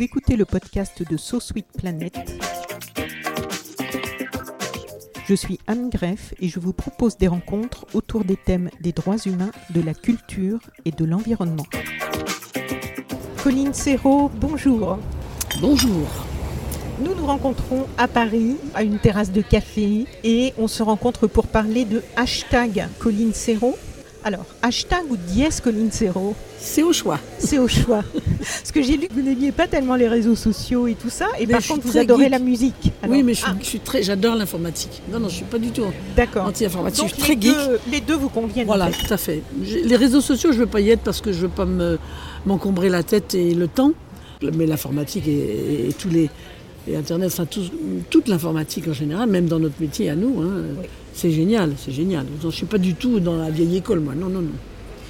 Vous écoutez le podcast de So Sweet Planet. Je suis Anne Greff et je vous propose des rencontres autour des thèmes des droits humains, de la culture et de l'environnement. Colline Serrault, bonjour. Bonjour. Nous nous rencontrons à Paris, à une terrasse de café, et on se rencontre pour parler de hashtag Colline Serrault. Alors, hashtag ou dièse Colline Serrault C'est au choix. C'est au choix. Parce que j'ai lu que vous n'aimiez pas tellement les réseaux sociaux et tout ça, et Mais par contre vous adorez geek. la musique. Alors, oui, mais je suis, ah, je suis très, j'adore l'informatique. Non, non, je suis pas du tout anti-informatique. Je suis les très geek. deux, les deux vous conviennent. en Voilà, fait. tout à fait. Les réseaux sociaux, je veux pas y être parce que je veux pas me m'encombrer la tête et le temps. Mais l'informatique et, et- et tous les et Internet, enfin tout- toute l'informatique en général, même dans notre métier à nous, hein, Oui. C'est génial, c'est génial. Je suis pas du tout dans la vieille école, moi. Non, non, non.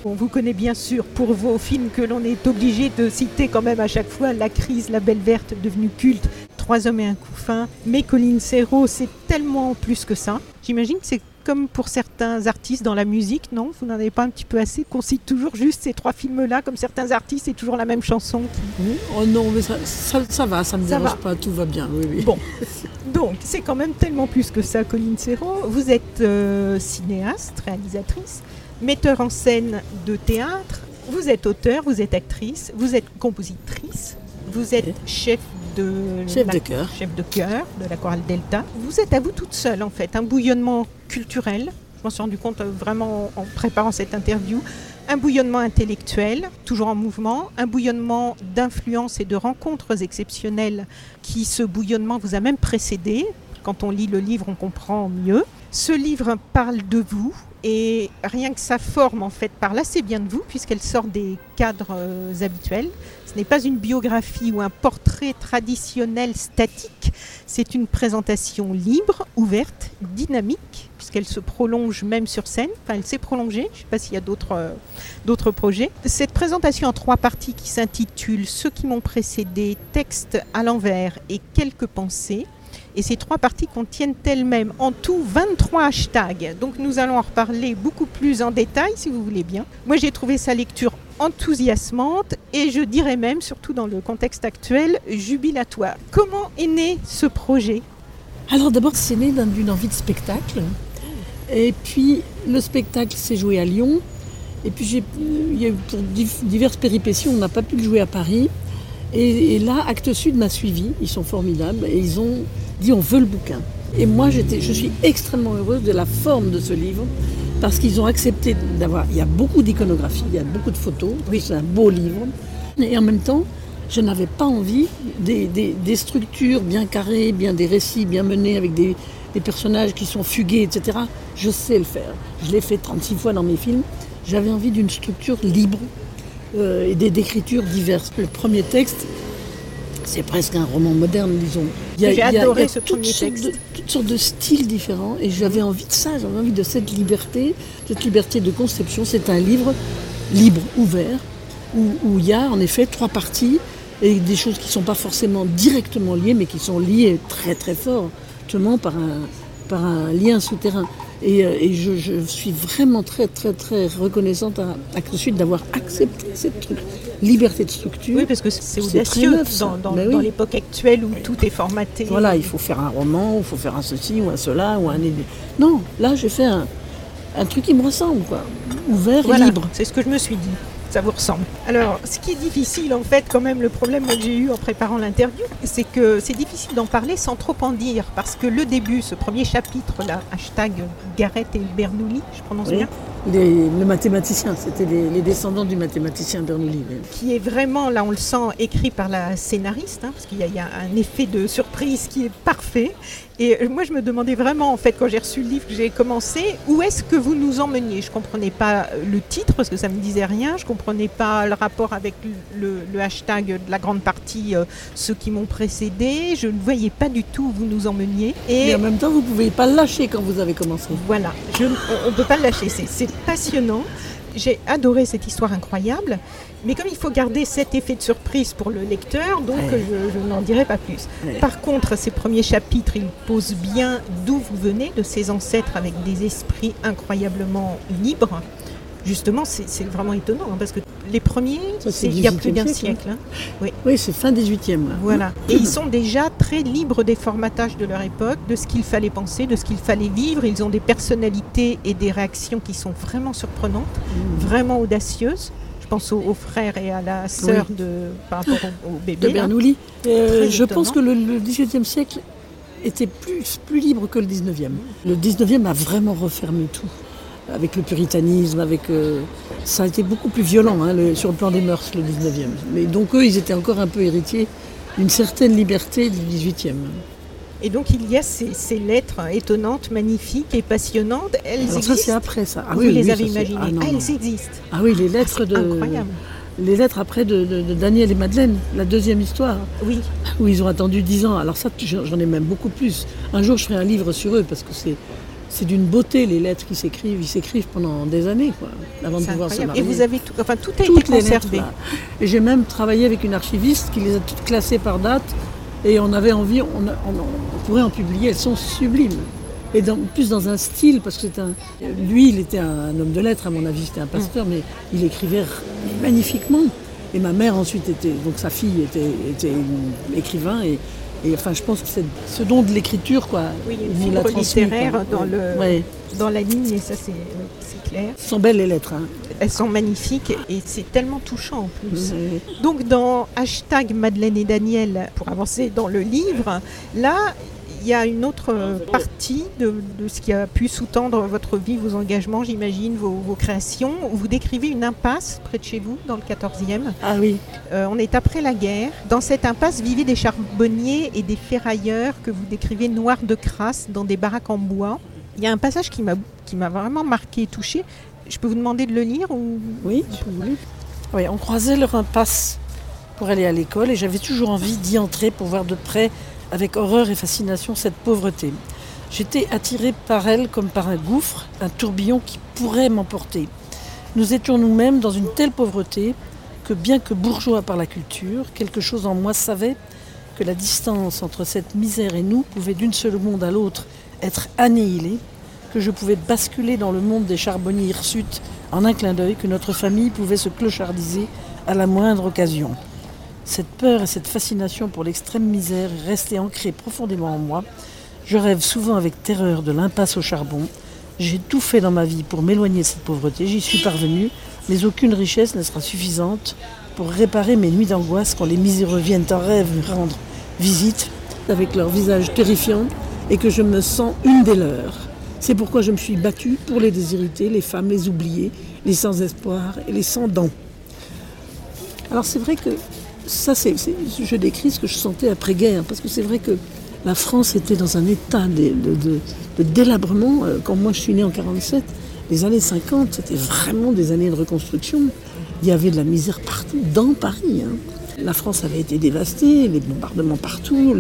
On vous connaît bien sûr pour vos films que l'on est obligé de citer quand même à chaque fois La crise, La Belle Verte, devenue culte, Trois hommes et un couffin. Mais Colline Serrault, c'est tellement plus que ça. J'imagine que c'est comme pour certains artistes dans la musique, non? Vous n'en avez pas un petit peu assez? Qu'on cite toujours juste ces trois films-là, comme certains artistes, c'est toujours la même chanson. qui- Oh non, mais ça, ça, ça va, ça me Ça dérange va. pas, tout va bien. Oui, oui. Bon, donc c'est quand même tellement plus que ça, Colline Serrault. Vous êtes euh, cinéaste, réalisatrice, metteur en scène de théâtre, vous êtes auteur, vous êtes actrice, vous êtes compositrice, vous êtes chef de Chef la- de chœur. chef de chœur de la chorale Delta. Vous êtes à vous toute seule en fait, un bouillonnement culturel. Je m'en suis rendu compte euh, vraiment en préparant cette interview. Un bouillonnement intellectuel, toujours en mouvement, un bouillonnement d'influences et de rencontres exceptionnelles qui, ce bouillonnement, vous a même précédé. Quand on lit le livre, on comprend mieux. Ce livre parle de vous et rien que sa forme, en fait, parle assez bien de vous puisqu'elle sort des cadres euh, habituels. Ce n'est pas une biographie ou un portrait traditionnel statique, c'est une présentation libre, ouverte, dynamique, puisqu'elle se prolonge même sur scène. Enfin, elle s'est prolongée, je ne sais pas s'il y a d'autres euh, projets. Cette présentation en trois parties qui s'intitule Ceux qui m'ont précédé, texte à l'envers et quelques pensées. Et ces trois parties contiennent elles-mêmes en tout 23 hashtags. Donc nous allons en reparler beaucoup plus en détail si vous voulez bien. Moi j'ai trouvé sa lecture enthousiasmante et je dirais même, surtout dans le contexte actuel, jubilatoire. Comment est né ce projet? Alors d'abord, c'est né d'un- d'une envie de spectacle. Et puis le spectacle s'est joué à Lyon. Et puis il y a eu pour div- diverses péripéties, on n'a pas pu le jouer à Paris. Et, et là, Actes Sud m'a suivi, ils sont formidables, et ils ont dit on veut le bouquin. Et moi, je suis extrêmement heureuse de la forme de ce livre, parce qu'ils ont accepté d'avoir. Il y a beaucoup d'iconographie, il y a beaucoup de photos, c'est un beau livre. Et en même temps, je n'avais pas envie des, des- des structures bien carrées, bien des récits bien menés avec des, des personnages qui sont fugués, etc. Je sais le faire. Je l'ai fait 36 fois dans mes films. J'avais envie d'une structure libre euh, et d'écritures diverses. Le premier texte, c'est presque un roman moderne, disons. Il y J'ai adoré il y a ce toutes premier sortes texte. de- toutes sortes de styles différents et j'avais envie de ça, j'avais envie de cette liberté, cette liberté de conception. C'est un livre libre, ouvert, où, où il y a en effet trois parties et des choses qui ne sont pas forcément directement liées, mais qui sont liées très très fortement par un, par un lien souterrain. Et, euh, et je, je suis vraiment très très très reconnaissante à Actes Sud d'avoir accepté cette truc- liberté de structure. Oui, parce que c'est audacieux neuf, dans, Mais dans l'époque actuelle où tout est formaté. Voilà, il faut faire un roman, il faut faire un ceci ou un cela ou un... Non, là j'ai fait un, un truc qui me ressemble, quoi. Ouvert Voilà, et libre. c'est ce que je me suis dit. Ça vous ressemble. Alors, ce qui est difficile, en fait, quand même, le problème que j'ai eu en préparant l'interview, c'est que c'est difficile d'en parler sans trop en dire. Parce que le début, ce premier chapitre, là, hashtag Garrett et Bernoulli, je prononce Oui. bien, Les- le mathématicien, c'était les, les descendants du mathématicien Bernoulli. qui est vraiment, là on le sent, écrit par la scénariste, hein, parce qu'il y a un effet de surprise qui est parfait. Et euh, moi je me demandais vraiment, en fait, quand j'ai reçu le livre, que j'ai commencé, où est-ce que vous nous emmeniez? Je comprenais pas le titre, parce que ça me disait rien, je comprenais pas le rapport avec le, le hashtag de la grande partie, euh, ceux qui m'ont précédé, je ne voyais pas du tout où vous nous emmeniez. Et Mais en même temps, vous ne pouvez pas le lâcher quand vous avez commencé. voilà, je- on ne peut pas le lâcher, c'est passionnant. J'ai adoré cette histoire incroyable, mais comme il faut garder cet effet de surprise pour le lecteur, donc Ouais. je, je n'en dirai pas plus. Ouais. Par contre, ces premiers chapitres, ils posent bien d'où vous venez, de ces ancêtres avec des esprits incroyablement libres. Justement, c'est vraiment étonnant, hein, parce que Les premiers, c'est il y a 18e plus d'un siècle, siècle. hein. Oui, c'est fin 18e. là. Voilà. Et ils sont déjà très libres des formatages de leur époque, de ce qu'il fallait penser, de ce qu'il fallait vivre. Ils ont des personnalités et des réactions qui sont vraiment surprenantes, Mmh. vraiment audacieuses. Je pense aux, aux frères et à la sœur de, par rapport au, au bébé. de. Bernoulli. Euh, je pense que le, le 18e siècle était plus, plus libre que le 19e. Le 19e a vraiment refermé tout. Avec le puritanisme, avec euh, ça a été beaucoup plus violent hein, le- sur le plan des mœurs, le 19e. Mais donc eux, ils étaient encore un peu héritiers d'une certaine liberté du 18e. Et donc il y a ces, ces lettres étonnantes, magnifiques et passionnantes. Elles Alors ça, c'est après ça. Ah Vous oui, les oui, avez c'est- imaginées. Ah, non, Ah, elles existent. Ah oui, les lettres de Incroyable. les lettres après de, de- de Daniel et Madeleine, la deuxième histoire. Oui. où ils ont attendu 10 ans. Alors ça, j'en ai même beaucoup plus. Un jour, je ferai un livre sur eux parce que c'est c'est d'une beauté les lettres qui s'écrivent. Ils s'écrivent pendant des années, quoi, avant de pouvoir se marier. Et vous avez tout, enfin tout a toutes été lettres conservé. Et j'ai même travaillé avec une archiviste qui les a toutes classées par date. Et on avait envie, on, a- on- on pourrait en publier. Elles sont sublimes. Et dans- plus dans un style, parce que c'est un. Lui, il était un, homme de lettres, à mon avis, c'était un pasteur, mais il écrivait magnifiquement. Et ma mère ensuite était, donc sa fille était, était écrivain et, et enfin je pense que c'est ce don de l'écriture quoi. Oui, une fibre littéraire dans Ouais. le- Ouais. Dans la ligne, et ça c'est oui, clair. Ce sont belles les lettres. Hein. Elles sont magnifiques et c'est tellement touchant en plus. Donc dans hashtag Madeleine et Daniel, pour avancer dans le livre, là, il y a une autre euh, partie de, de ce qui a pu sous-tendre votre vie, vos engagements, j'imagine, vos, vos créations. Vous décrivez une impasse près de chez vous, dans le 14e. Ah oui. Euh, on est après la guerre. Dans cette impasse vivaient des charbonniers et des ferrailleurs que vous décrivez noirs de crasse dans des baraques en bois. Il y a un passage qui m'a qui m'a vraiment marqué et touché. Je peux vous demander de le lire ou Oui, si vous voulez. Oui, on croisait leur impasse pour aller à l'école et j'avais toujours envie d'y entrer pour voir de près, avec horreur et fascination, cette pauvreté. J'étais attirée par elle comme par un gouffre, un tourbillon qui pourrait m'emporter. Nous étions nous-mêmes dans une telle pauvreté que bien que bourgeois par la culture, quelque chose en moi savait que la distance entre cette misère et nous pouvait d'une seconde à l'autre être annihilée, que je pouvais basculer dans le monde des charbonniers hirsutes en un clin d'œil, que notre famille pouvait se clochardiser à la moindre occasion. Cette peur et cette fascination pour l'extrême misère est restée profondément en moi. Je rêve souvent avec terreur de l'impasse au charbon. J'ai tout fait dans ma vie pour m'éloigner de cette pauvreté. J'y suis parvenue, mais aucune richesse ne sera suffisante pour réparer mes nuits d'angoisse quand les miséreux viennent en rêve me rendre visite avec leur visage terrifiant et que je me sens une des leurs. C'est pourquoi je me suis battue pour les déshérités, les femmes, les oubliés, les sans espoir et les sans dents. Alors c'est vrai que ça, c'est, je décris ce que je sentais après-guerre, parce que c'est vrai que la France était dans un état de, délabrement. Euh, Quand moi je suis née en 47, les années 50, c'était vraiment des années de reconstruction. Il y avait de la misère partout, dans Paris. hein. La France avait été dévastée, les bombardements partout.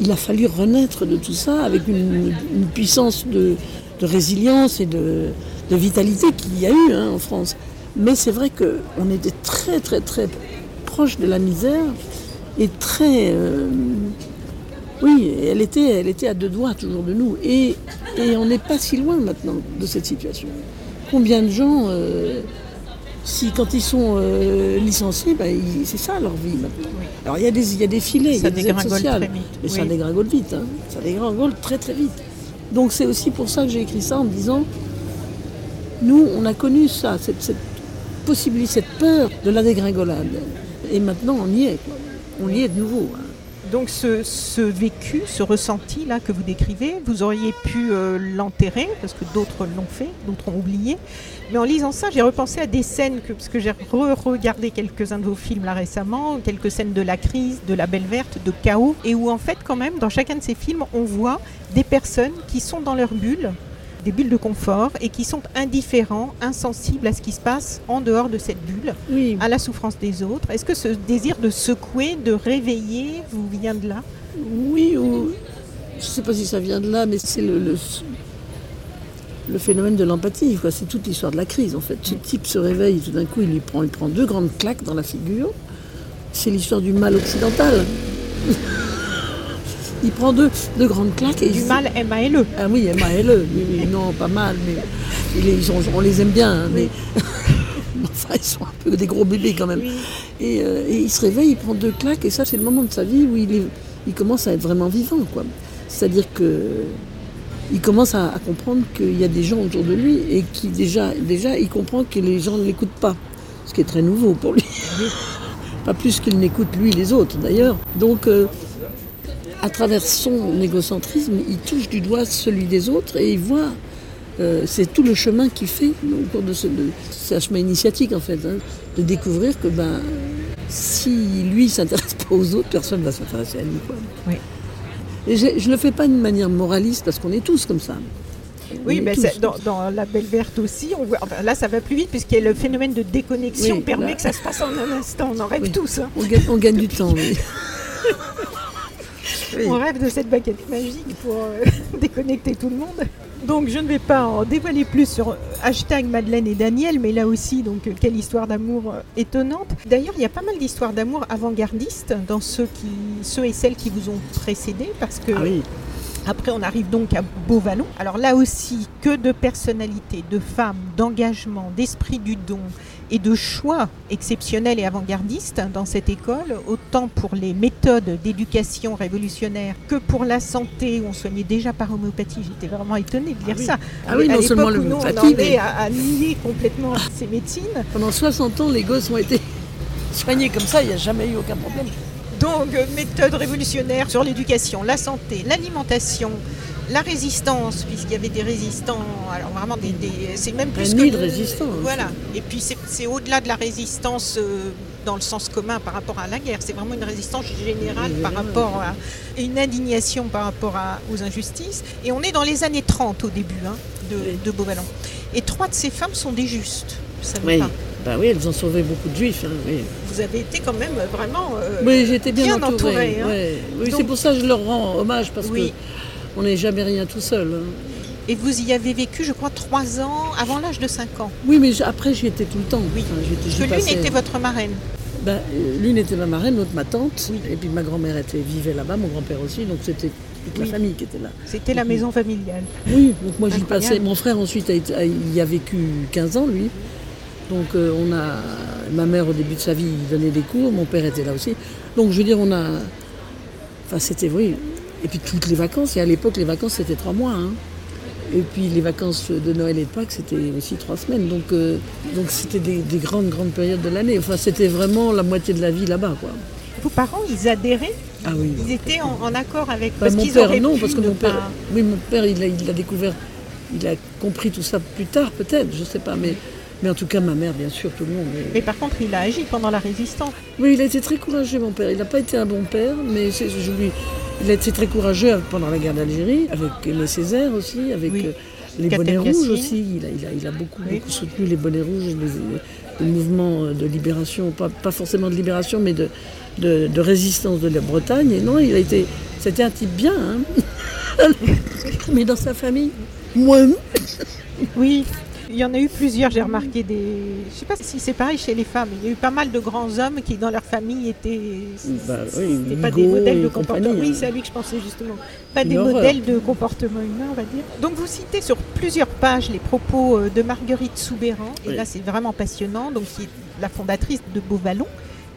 Il a fallu renaître de tout ça avec une, puissance de, résilience et de, de vitalité qu'il y a eu hein, en France. Mais c'est vrai qu'on était très très très proche de la misère et très... euh, oui, elle était, elle était à deux doigts toujours de nous. Et, et on n'est pas si loin maintenant de cette situation. Combien de gens, euh, si quand ils sont euh, licenciés, ben, c'est ça leur vie maintenant. Alors il y, a des, il y a des filets, il y a des aides sociales. très vite Mais ça dégringole vite, hein. ça dégringole très très vite. Donc c'est aussi pour ça que j'ai écrit ça en me disant, nous on a connu ça, cette, cette possibilité, cette peur de la dégringolade. Et maintenant on y est, on y est de nouveau. hein. Donc ce, ce vécu, ce ressenti là que vous décrivez, vous auriez pu euh, l'enterrer parce que d'autres l'ont fait, d'autres ont oublié. Mais en lisant ça, j'ai repensé à des scènes que parce que j'ai re-regardé quelques-uns de vos films là récemment, quelques scènes de la crise, de la Belle Verte, de Chaos, et où en fait quand même dans chacun de ces films, on voit des personnes qui sont dans leur bulle des bulles de confort et qui sont indifférents, insensibles à ce qui se passe en dehors de cette bulle Oui, à la souffrance des autres. Est-ce que ce désir de secouer, de réveiller, vous vient de là? Oui, ou je ne sais pas si ça vient de là, mais c'est le, le, le phénomène de l'empathie. C'est toute l'histoire de la crise en fait. Ce type se réveille, tout d'un coup il lui prend, il prend deux grandes claques dans la figure. C'est l'histoire du mal occidental. il prend deux, deux grandes claques et Du il- mal M-A-L-E. Ah oui, M.A.L.E. Oui, oui, non, pas mal, mais ils on les aime bien. hein, mais enfin, ils sont un peu des gros bébés quand même. Et, euh, et, il se réveille, il prend deux claques, et ça, c'est le moment de sa vie où il, est, il commence à être vraiment vivant, quoi. C'est-à-dire que il commence à, à comprendre qu'il y a des gens autour de lui et qui déjà, déjà, il comprend que les gens ne l'écoutent pas, ce qui est très nouveau pour lui. pas plus qu'il n'écoute lui les autres d'ailleurs. Donc, euh, à travers son égocentrisme, il touche du doigt celui des autres et il voit. euh, c'est tout le chemin qu'il fait au cours de ce. de- c'est un chemin initiatique en fait, hein, de découvrir que ben, si lui s'intéresse pas aux autres, personne ne va s'intéresser à lui. quoi. Oui. Et je ne le fais pas d'une manière moraliste parce qu'on est tous comme ça. Oui, On mais tous comme dans, La Belle Verte aussi, on voit, enfin, là ça va plus vite puisque le phénomène de déconnexion Oui, permet là- que ça se passe en un instant. On en rêve Oui. tous. hein. On gagne, on gagne du temps. oui. Oui. On rêve de cette baguette magique pour euh, déconnecter tout le monde. Donc je ne vais pas en dévoiler plus sur euh, hashtag Madeleine et Daniel, mais là aussi, donc euh, quelle histoire d'amour étonnante. D'ailleurs, il y a pas mal d'histoires d'amour avant-gardistes dans ceux, qui, ceux et celles qui vous ont précédés, parce que Ah oui. après on arrive donc à Beauvallon. Alors là aussi, que de personnalité, de femmes, d'engagement, d'esprit du don et de choix exceptionnels et avant-gardistes dans cette école, autant pour les méthodes d'éducation révolutionnaire que pour la santé, où on soignait déjà par homéopathie. J'étais vraiment étonnée de lire oui. ça. Ah oui, à non seulement où nous, on en est à, à nier complètement ces médecines. Pendant 60 ans, les gosses ont été soignés comme ça, il n'y a jamais eu aucun problème. Donc, euh, méthodes révolutionnaires sur l'éducation, la santé, l'alimentation, la résistance, puisqu'il y avait des résistants, alors vraiment des, des- c'est même plus Un que de résistants. Voilà. Et puis c'est, au-delà de la résistance euh, dans le sens commun par rapport à la guerre. C'est vraiment une résistance générale par rapport à une indignation par rapport à- aux injustices. Et on est dans les années 30 au début hein, de, Beauvallon. Et trois de ces femmes sont des justes. Vous savez Oui. pas. Bah oui, elles ont sauvé beaucoup de juifs. hein, oui. Vous avez été quand même vraiment. euh, Oui, j'étais bien, bien entourée. entourée, hein. ouais. Oui, c'est pour ça que je leur rends hommage parce Oui. que on n'est jamais rien tout seul. hein. Et vous y avez vécu, je crois, trois ans avant l'âge de 5 ans. Oui, mais après j'y étais tout le temps. Oui. Enfin, Parce que l'une était votre marraine. Ben, euh, l'une était ma marraine, l'autre ma tante. Oui. Et puis ma grand-mère était vivait là-bas, mon grand-père aussi, donc c'était toute la famille qui était là. C'était la maison familiale. Oui, donc moi j'y passais. Mon frère ensuite a été- a- y a vécu 15 ans, lui. Donc euh, on a. Ma mère au début de sa vie il donnait des cours, mon père était là aussi. Donc je veux dire, on a. Enfin c'était oui. Et puis toutes les vacances, et à l'époque les vacances c'était trois mois. hein. Et puis les vacances de Noël et de Pâques c'était aussi trois semaines. Donc euh, donc c'était des, des grandes grandes périodes de l'année. Enfin c'était vraiment la moitié de la vie là-bas quoi. Vos parents, ils adhéraient Ah oui. Ils étaient en, en accord avec. Bah, parce mon qu'ils père, non, parce que ne mon père, pas- oui, mon père, il a, il a découvert, il a compris tout ça plus tard, peut-être, je sais pas, mais, mais en tout cas, ma mère, bien sûr, tout le monde. mais- Mais par contre, il a agi pendant la résistance. Oui, il a été très courageux, mon père. Il n'a pas été un bon père, mais c'est- je lui, il a été très courageux pendant la guerre d'Algérie, avec Aimé Césaire aussi, avec Oui. euh, les bonnets rouges aussi. Il a, il a, il a beaucoup, Oui. beaucoup soutenu les bonnets rouges, les, les mouvements de libération, pas, pas forcément de libération, mais de, de, de résistance de la Bretagne. Et non, il a été, c'était un type bien, hein. mais dans sa famille, moins. Oui. Il y en a eu plusieurs, j'ai remarqué des. Je sais pas si c'est pareil chez les femmes. Il y a eu pas mal de grands hommes qui, dans leur famille, étaient. Bah oui, C'était pas des modèles de comportement. Oui, hein. c'est à lui que je pensais justement. Pas des horreur. modèles de comportement humain, on va dire. Donc vous citez sur plusieurs pages les propos euh, de Marguerite Soubéran. Et Oui. là, c'est vraiment passionnant. Donc, qui est la fondatrice de Beauvallon,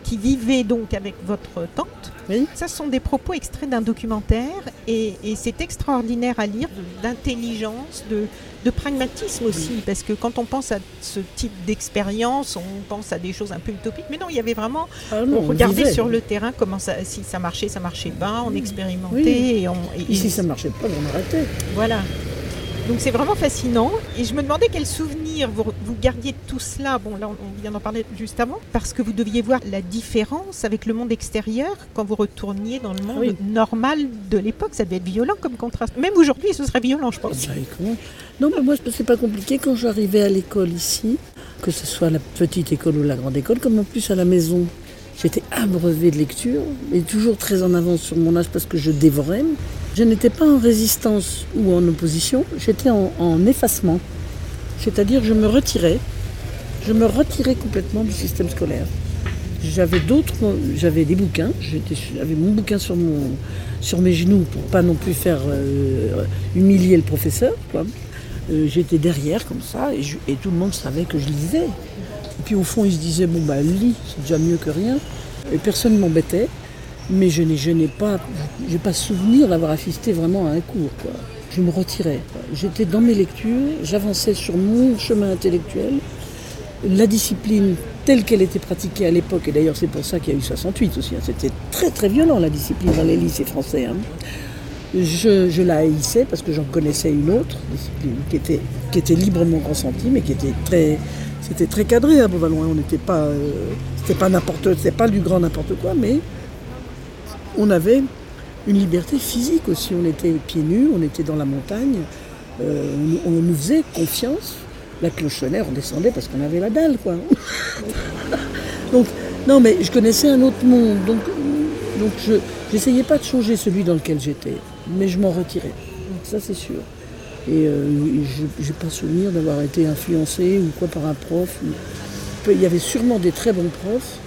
qui vivait donc avec votre tante. Oui. Ça, ce sont des propos extraits d'un documentaire. Et, et c'est extraordinaire à lire, d'intelligence, de, de pragmatisme aussi. Parce que quand on pense à ce type d'expérience, on pense à des choses un peu utopiques. Mais non, il y avait vraiment Ah non, on regardait sur le terrain comment ça, si ça marchait, ça marchait pas, on expérimentait Oui. et on. et- et- ça marchait pas, on arrêtait. Voilà. Donc c'est vraiment fascinant. Et je me demandais quel souvenir vous, vous gardiez de tout cela. Bon, là, on vient d'en parler juste avant. Parce que vous deviez voir la différence avec le monde extérieur quand vous retourniez dans le monde Oui. normal de l'époque. Ça devait être violent comme contraste. Même aujourd'hui, ce serait violent, je pense. Bah, Non, mais moi, c'est pas compliqué. Quand j'arrivais à l'école ici, que ce soit la petite école ou la grande école, comme en plus à la maison, j'étais abreuvée de lecture, et toujours très en avance sur mon âge parce que je dévorais. Je n'étais pas en résistance ou en opposition, j'étais en, en effacement. C'est-à-dire, je me retirais, je me retirais complètement du système scolaire. J'avais d'autres, j'avais des bouquins, j'avais mon bouquin sur, mon, sur mes genoux pour pas non plus faire euh, humilier le professeur. Euh, J'étais derrière comme ça et, tout le monde savait que je lisais. Et puis au fond, ils se disaient, bon, bah, lit, c'est déjà mieux que rien. Et personne ne m'embêtait. Mais je n'ai, pas, souvenir d'avoir assisté vraiment à un cours. Je me retirais. J'étais dans mes lectures, j'avançais sur mon chemin intellectuel. La discipline telle qu'elle était pratiquée à l'époque, et d'ailleurs c'est pour ça qu'il y a eu 68 aussi, hein, c'était très très violent la discipline dans les lycées français. Hein. Je, la haïssais parce que j'en connaissais une autre qui était, qui était librement consentie, mais qui était très, c'était très cadré à Beauvalois. On n'était pas, euh, pas n'importe, c'était pas du grand n'importe quoi, mais on avait une liberté physique aussi. On était pieds nus, on était dans la montagne, euh, on, nous faisait confiance. La clochonnaire, on descendait parce qu'on avait la dalle, quoi. donc, non, mais je connaissais un autre monde, donc, donc je n'essayais pas de changer celui dans lequel j'étais, mais je m'en retirais. Ça, c'est sûr. Et euh, je n'ai pas souvenir d'avoir été influencé ou quoi par un prof. Il y avait sûrement des très bons profs,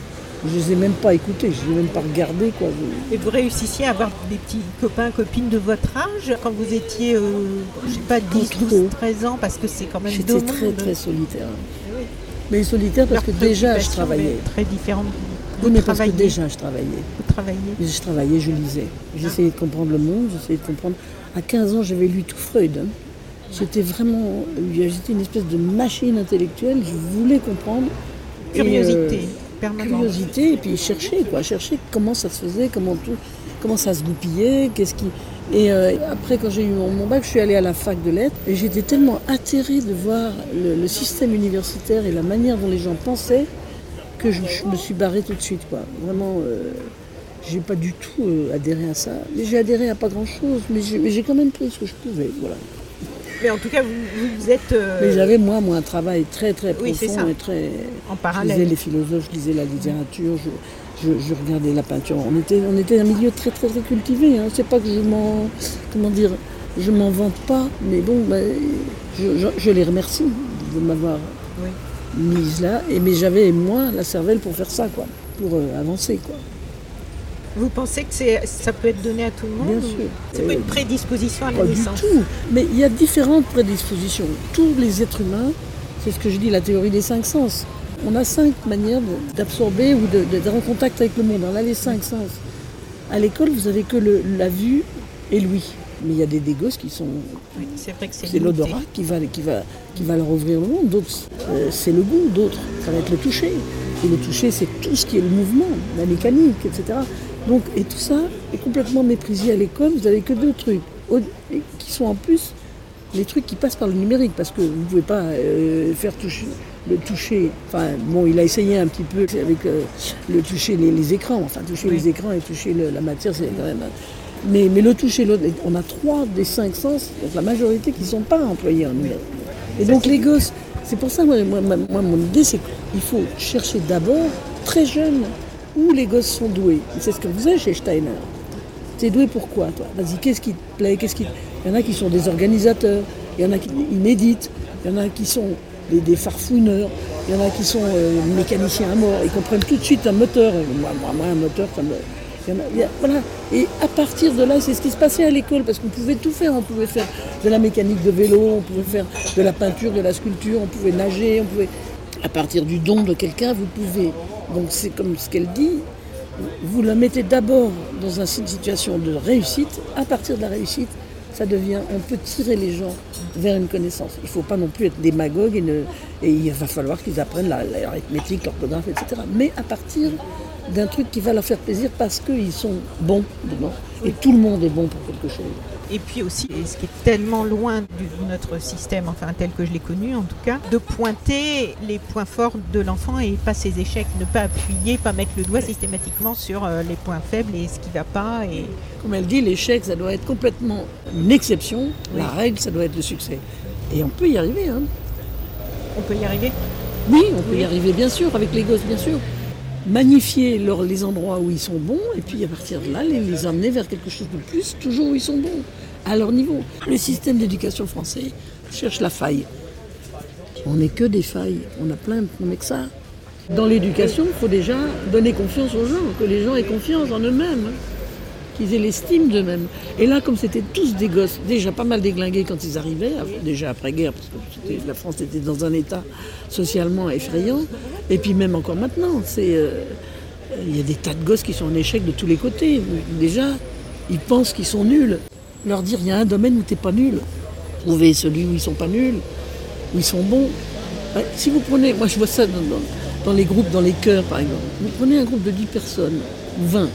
je ne les ai même pas écoutés, je ne les ai même pas regardés. Quoi. Et vous réussissiez à avoir des petits copains, copines de votre âge quand vous étiez, euh, je sais pas, 10, 12, 13 ans, parce que c'est quand même J'étais très, très solitaire. Oui. Mais solitaire parce que déjà je travaillais. Très différente. Oui, mais parce que déjà je travaillais. Vous travailliez Je travaillais, je lisais. J'essayais de comprendre le monde, j'essayais de comprendre. À 15 ans, j'avais lu tout Freud. J'étais vraiment. J'étais une espèce de machine intellectuelle, je voulais comprendre. Curiosité. Curiosité et puis chercher quoi, chercher comment ça se faisait, comment tout, comment ça se goupillait, qu'est-ce qui. Et euh, après quand j'ai eu mon bac, je suis allée à la fac de lettres et j'étais tellement atterrée de voir le, système universitaire et la manière dont les gens pensaient que je, je me suis barrée tout de suite quoi. Vraiment. Euh, j'ai pas du tout euh, adhéré à ça. J'ai adhéré à pas grand chose, mais j'ai quand même pris ce que je pouvais. Voilà. Mais en tout cas, vous, vous êtes. Euh... Mais j'avais, moi, moi, un travail très, très profond oui, ça. et très. En parallèle. Je lisais les philosophes, je lisais la littérature, je, je, je, regardais la peinture. On était, on était un milieu très, très, très cultivé. Hein. C'est pas que je m'en. Comment dire Je m'en vante pas, mais bon, ben, je, je, les remercie de m'avoir oui. mise là. Et, mais j'avais, moi, la cervelle pour faire ça, quoi. Pour euh, avancer, quoi. Vous pensez que ça peut être donné à tout le monde Bien sûr. C'est pas une prédisposition à la pas naissance du tout. Mais il y a différentes prédispositions. Tous les êtres humains, c'est ce que je dis, la théorie des cinq sens. On a cinq manières d'absorber ou d'être en contact avec le monde. On a les cinq sens. À l'école, vous avez que le, la vue et l'ouïe. Mais il y a des, des gosses qui sont. Oui, c'est vrai que c'est C'est l'odorat qui va, qui, va, qui va leur ouvrir le monde. D'autres, euh, c'est le goût. D'autres, ça va être le toucher. Et le toucher, c'est tout ce qui est le mouvement, la mécanique, etc. Donc, et tout ça est complètement méprisé à l'école. Vous n'avez que deux trucs, qui sont en plus les trucs qui passent par le numérique, parce que vous ne pouvez pas euh, faire toucher, le toucher. Enfin, bon, il a essayé un petit peu avec euh, le toucher les, les, écrans. Enfin, toucher oui. les écrans et toucher le, la matière, c'est quand même. Mais, mais le toucher l'autre, on a trois des cinq sens, donc la majorité qui ne sont pas employés en numérique. Et donc les gosses, c'est pour ça, moi, moi, moi mon idée, c'est qu'il faut chercher d'abord, très jeune, où les gosses sont doués. C'est ce que vous avez chez Steiner. T'es doué pourquoi, toi Vas-y, qu'est-ce qui te plaît. Il y en a qui sont des organisateurs, il y en a qui méditent, il y en a qui sont des, farfouineurs, il y en a qui sont euh, mécaniciens à mort, ils comprennent tout de suite un moteur. Moi, moi, moi un moteur, ça me... Voilà. Et à partir de là, c'est ce qui se passait à l'école, parce qu'on pouvait tout faire. On pouvait faire de la mécanique de vélo, on pouvait faire de la peinture, de la sculpture, on pouvait nager, on pouvait... À partir du don de quelqu'un, vous pouvez donc c'est comme ce qu'elle dit, vous la mettez d'abord dans une situation de réussite, à partir de la réussite, ça devient, on peut tirer les gens vers une connaissance. Il ne faut pas non plus être démagogue et, il va falloir qu'ils apprennent l'arithmétique, l'orthographe, etc. Mais à partir d'un truc qui va leur faire plaisir parce qu'ils sont bons dedans. Et tout le monde est bon pour quelque chose. Et puis aussi, ce qui est tellement loin de notre système, enfin tel que je l'ai connu en tout cas, de pointer les points forts de l'enfant et pas ses échecs, ne pas appuyer, pas mettre le doigt systématiquement sur les points faibles et ce qui ne va pas. Et... Comme elle dit, l'échec, ça doit être complètement une exception, oui. la règle, ça doit être le succès. Et on peut y arriver. Hein. On peut y arriver? Oui, on peut oui. y arriver, bien sûr, avec les gosses, bien sûr magnifier les endroits où ils sont bons et puis à partir de là les, les amener vers quelque chose de plus, toujours où ils sont bons, à leur niveau. Le système d'éducation français cherche la faille. On n'est que des failles, on a plein, on n'est que ça. Dans l'éducation, il faut déjà donner confiance aux gens, que les gens aient confiance en eux-mêmes. Qu'ils aient l'estime d'eux-mêmes. Et là, comme c'était tous des gosses, déjà pas mal déglingués quand ils arrivaient, déjà après-guerre, parce que la France était dans un état socialement effrayant, et puis même encore maintenant, c'est... Euh, il y a des tas de gosses qui sont en échec de tous les côtés. Déjà, ils pensent qu'ils sont nuls. Leur dire, il y a un domaine où tu n'es pas nul. Trouvez celui où ils sont pas nuls, où ils sont bons. Si vous prenez, moi je vois ça dans, les groupes, dans les chœurs par exemple. Vous prenez un groupe de 10 personnes, ou 20,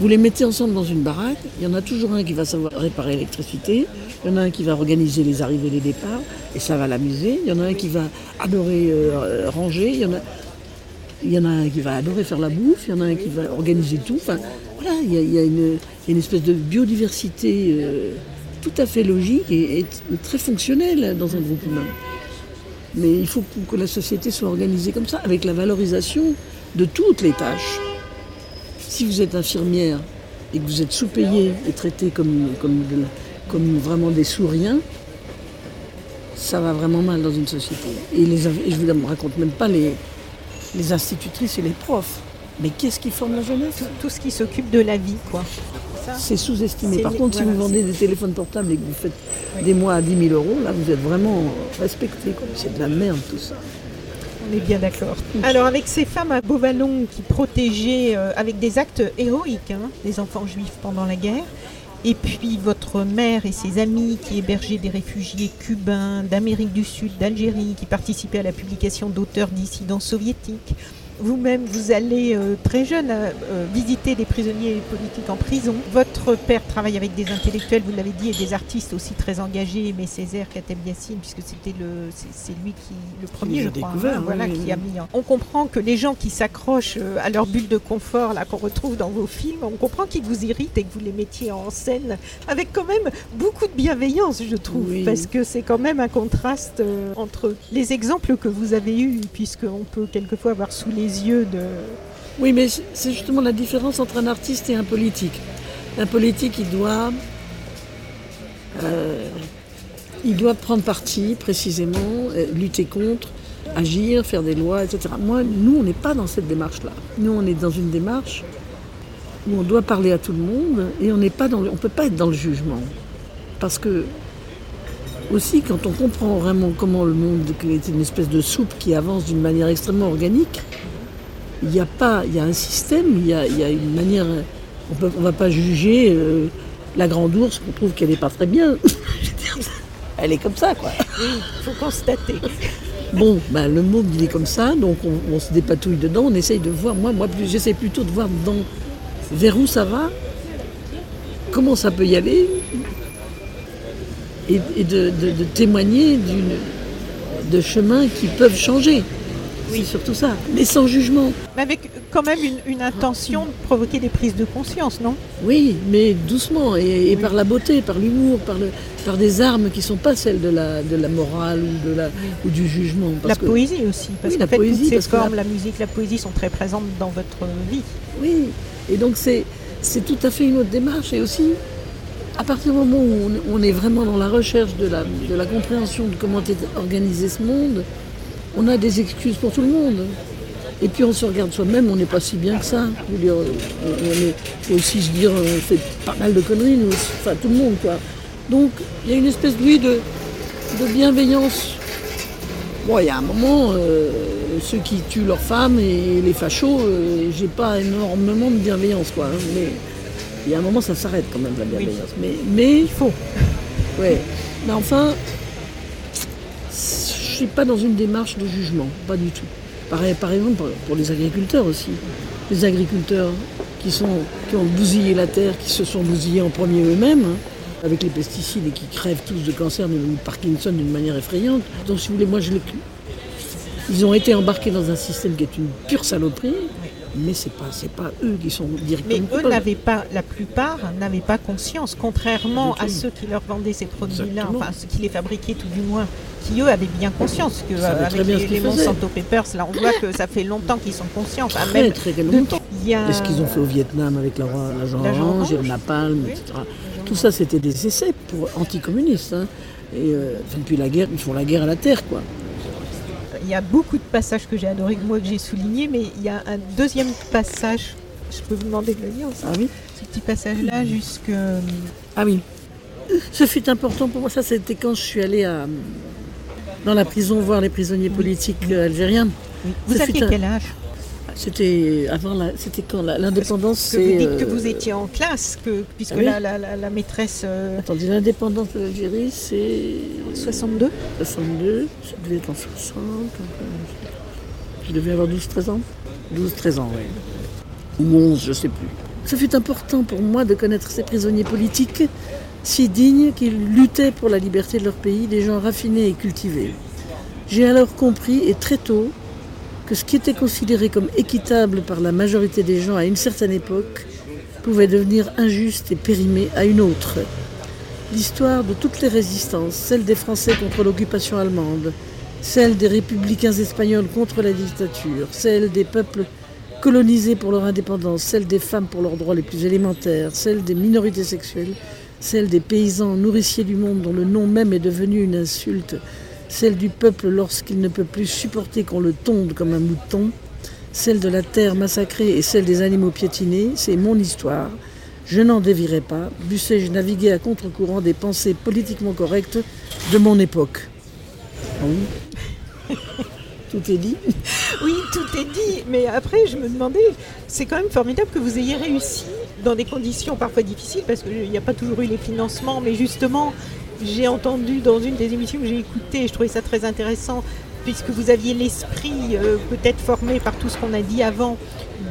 vous les mettez ensemble dans une baraque, il y en a toujours un qui va savoir réparer l'électricité, il y en a un qui va organiser les arrivées et les départs, et ça va l'amuser, il y en a un qui va adorer euh, ranger, il y en a... Il y en a un qui va adorer faire la bouffe, il y en a un qui va organiser tout. Enfin, voilà, il y a, une, espèce de biodiversité euh, tout à fait logique et, très fonctionnelle dans un groupe humain. Mais il faut que la société soit organisée comme ça, avec la valorisation de toutes les tâches. Si vous êtes infirmière et que vous êtes sous-payé et traité comme, comme, comme vraiment des souriens, ça va vraiment mal dans une société. Et, les, je ne vous raconte même pas les, les institutrices et les profs. Mais qu'est-ce qui forme la jeunesse tout, ce qui s'occupe de la vie, quoi. C'est sous-estimé. Par contre, si vous vendez des téléphones portables et que vous faites des mois à 10 000 euros, là, vous êtes vraiment respecté. C'est de la merde, tout ça. On est bien d'accord. Alors, avec ces femmes à Beauvallon qui protégeaient euh, avec des actes héroïques hein, les enfants juifs pendant la guerre, et puis votre mère et ses amis qui hébergeaient des réfugiés cubains, d'Amérique du Sud, d'Algérie, qui participaient à la publication d'auteurs dissidents soviétiques, vous-même, vous allez euh, très jeune euh, euh, visiter des prisonniers politiques en prison. Votre père travaille avec des intellectuels, vous l'avez dit, et des artistes aussi très engagés, mais Césaire, Kateb Yassine, puisque c'était le, c'est lui qui, le premier, je crois, hein, voilà, qui a mis. On comprend que les gens qui s'accrochent à leur bulle de confort, là, qu'on retrouve dans vos films, on comprend qu'ils vous irritent et que vous les mettiez en scène avec quand même beaucoup de bienveillance, je trouve, parce que c'est quand même un contraste entre les exemples que vous avez eus, puisqu'on peut quelquefois avoir sous les yeux de... Oui, mais c'est justement la différence entre un artiste et un politique. Un politique, il doit, euh, il doit prendre parti précisément, euh, lutter contre, agir, faire des lois, etc. Moi, nous, on n'est pas dans cette démarche-là. Nous, on est dans une démarche où on doit parler à tout le monde et on n'est pas dans, on peut pas être dans le jugement, parce que aussi quand on comprend vraiment comment le monde est une espèce de soupe qui avance d'une manière extrêmement organique, il y a pas, il y a un système, il y a, une manière. On ne va pas juger euh, la grande ours qu'on trouve qu'elle n'est pas très bien. Elle est comme ça, quoi. Il faut constater. Bon, ben, le monde il est comme ça, donc on, se dépatouille dedans, on essaye de voir. Moi, moi j'essaie plutôt de voir dans, vers où ça va, comment ça peut y aller, et, de, de témoigner de chemins qui peuvent changer. Oui, surtout ça. Mais sans jugement. Mais avec quand même une, intention de provoquer des prises de conscience, non? Oui, mais doucement, et, par la beauté, par l'humour, par, le, par des armes qui ne sont pas celles de la, de la morale ou, de la, ou du jugement. la poésie aussi, parce que la poésie, toutes ces formes, la... musique, la poésie sont très présentes dans votre vie. Oui, et donc c'est, c'est tout à fait une autre démarche, et aussi à partir du moment où on, est vraiment dans la recherche de la, de la compréhension de comment est organisé ce monde, on a des excuses pour tout le monde. Et puis on se regarde soi-même, on n'est pas si bien que ça. Je veux dire, on est aussi se dire, on fait pas mal de conneries, nous, enfin tout le monde, quoi. Donc il y a une espèce de, de, de bienveillance. Bon, il y a un moment, euh, ceux qui tuent leurs femmes et les fachos, euh, j'ai pas énormément de bienveillance, quoi. Hein. mais il y a un moment, ça s'arrête quand même la bienveillance. Mais, mais il faut. Ouais. Mais enfin, suis pas dans une démarche de jugement, pas du tout. Par exemple, pour les agriculteurs aussi. Les agriculteurs qui, sont, qui ont bousillé la terre, qui se sont bousillés en premier eux-mêmes, hein, avec les pesticides et qui crèvent tous de cancer de Parkinson d'une manière effrayante. Donc, si vous voulez, moi, je les... Ils ont été embarqués dans un système qui est une pure saloperie mais c'est pas c'est pas eux qui sont directement. Mais eux n'avaient pas, la plupart n'avaient pas conscience, contrairement à ceux qui leur vendaient ces produits-là, enfin ceux qui les fabriquaient tout du moins, qui eux avaient bien conscience que euh, avec les, les Monsanto Papers, là on voit que ça fait longtemps qu'ils sont conscients. Enfin, très, même très longtemps. A... ce qu'ils ont fait au Vietnam avec l'agent orange, et le napalm, etc. Tout ça c'était des essais pour anticommunistes. Hein. Et euh, depuis la guerre, ils font la guerre à la terre, quoi y a beaucoup de passages que j'ai adorés, moi que j'ai soulignés, mais il y a un deuxième passage. Je peux vous demander de le lire aussi Ah oui ce petit passage-là jusque. Ah oui. Ce fut important pour moi. Ça, c'était quand je suis allée à, dans la prison voir les prisonniers politiques algériens. Vous aviez quel âge C'était avant la, c'était quand l'indépendance. Que vous dites que euh, vous étiez en classe, que, puisque ah oui. la, la- la- la maîtresse. euh, Attendez, l'indépendance de l'Algérie, c'est 62 62, ça devait être en 60. enfin, Je devais avoir 12-13 ans 12-13 ans, oui. Ou 11, je ne sais plus. Ce fut important pour moi de connaître ces prisonniers politiques si dignes qu'ils luttaient pour la liberté de leur pays, des gens raffinés et cultivés. J'ai alors compris, et très tôt, que ce qui était considéré comme équitable par la majorité des gens à une certaine époque pouvait devenir injuste et périmé à une autre. L'histoire de toutes les résistances, celle des Français contre l'occupation allemande, celle des républicains espagnols contre la dictature, celle des peuples colonisés pour leur indépendance, celle des femmes pour leurs droits les plus élémentaires, celle des minorités sexuelles, celle des paysans nourriciers du monde dont le nom même est devenu une insulte, celle du peuple lorsqu'il ne peut plus supporter qu'on le tonde comme un mouton, celle de la terre massacrée et celle des animaux piétinés, c'est mon histoire. Je n'en dévierai pas, dussé-je naviguer à contre-courant des pensées politiquement correctes de mon époque. Ah oui Tout est dit Oui, tout est dit. Mais après, je me demandais, c'est quand même formidable que vous ayez réussi dans des conditions parfois difficiles, parce qu'il n'y a pas toujours eu les financements, mais justement, j'ai entendu dans une des émissions que j'ai écoutées, je trouvais ça très intéressant, puisque vous aviez l'esprit euh, peut-être formé par tout ce qu'on a dit avant,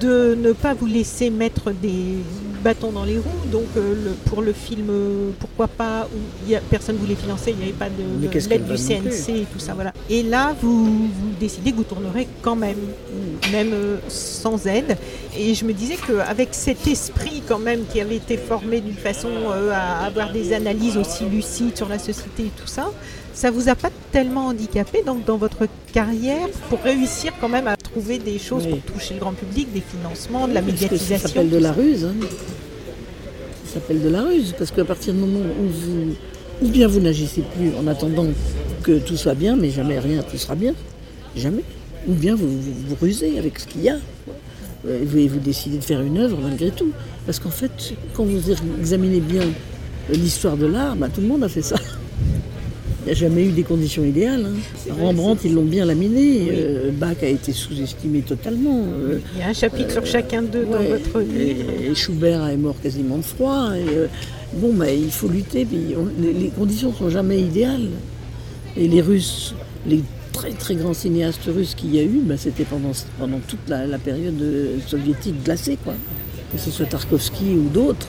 de ne pas vous laisser mettre des bâtons dans les roues. Donc euh, le- pour le film, euh, pourquoi pas, où il y a, personne ne voulait financer, il n'y avait pas de, l'aide du CNC et tout ça. Voilà. Et là, vous, vous décidez que vous tournerez quand même, même euh, sans aide. Et je me disais qu'avec cet esprit quand même qui avait été formé d'une façon à avoir des analyses aussi lucides sur la société et tout ça, ça vous a pas tellement handicapé donc dans votre carrière pour réussir quand même à trouver des choses Oui. pour toucher le grand public, des financements, de la Parce que médiatisation. Ça s'appelle de la ruse. hein. Ça s'appelle de la ruse, parce qu'à partir du moment où vous, ou bien vous n'agissez plus en attendant que tout soit bien, mais jamais rien tout sera bien, jamais. Ou bien vous vous, vous rusez avec ce qu'il y a. Euh, Et vous, et vous décidez de faire une œuvre malgré tout. Parce qu'en fait, quand vous examinez bien l'histoire de l'art, bah, tout le monde a fait ça. Il n'y a jamais eu des conditions idéales. hein. Rembrandt, ils l'ont bien laminé. euh, Bach a été sous-estimé totalement. euh, Il y a un chapitre sur chacun d'eux dans votre livre. Et, et Schubert est mort quasiment de froid. Et, euh, bon, bah, il faut lutter. Puis on- les, les conditions sont jamais idéales. Et les Russes, les très très grands cinéastes russes qu'il y a eu, bah, c'était pendant, pendant toute la, la période euh, soviétique glacée, quoi. Que ce soit Tarkovsky ou d'autres.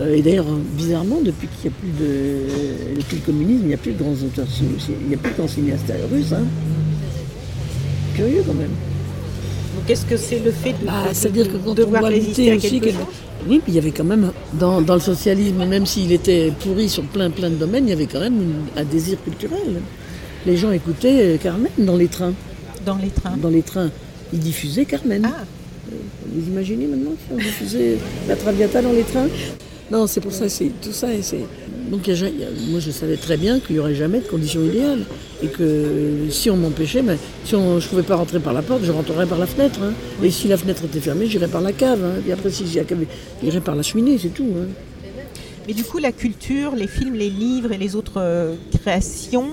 Euh, et d'ailleurs, bizarrement, depuis qu'il n'y a plus de, depuis le communisme, il n'y a plus de grands auteurs, il n'y a plus de grands cinéastes russes. Hein. Curieux quand même. Donc est-ce que c'est le fait de, Bah, C'est-à-dire que quand on doit lutter aussi, quelque oui, puis il y avait quand même, dans, dans le socialisme, même s'il était pourri sur plein plein de domaines, il y avait quand même une- un désir culturel. Les gens écoutaient euh, Carmen dans les trains. dans les trains Dans les trains, ils diffusaient Carmen. Ah, Vous imaginez maintenant si on diffusait la Traviata dans les trains? Non, c'est pour ça, c'est tout ça. c'est- Donc moi je savais très bien qu'il n'y aurait jamais de conditions idéales. Et que si on m'empêchait, ben, si je ne pouvais pas rentrer par la porte, je rentrerais par la fenêtre. hein. Et si la fenêtre était fermée, j'irais par la cave. hein. Et après, si j'irais par la cheminée, c'est tout. hein. Mais du coup, la culture, les films, les livres et les autres euh, créations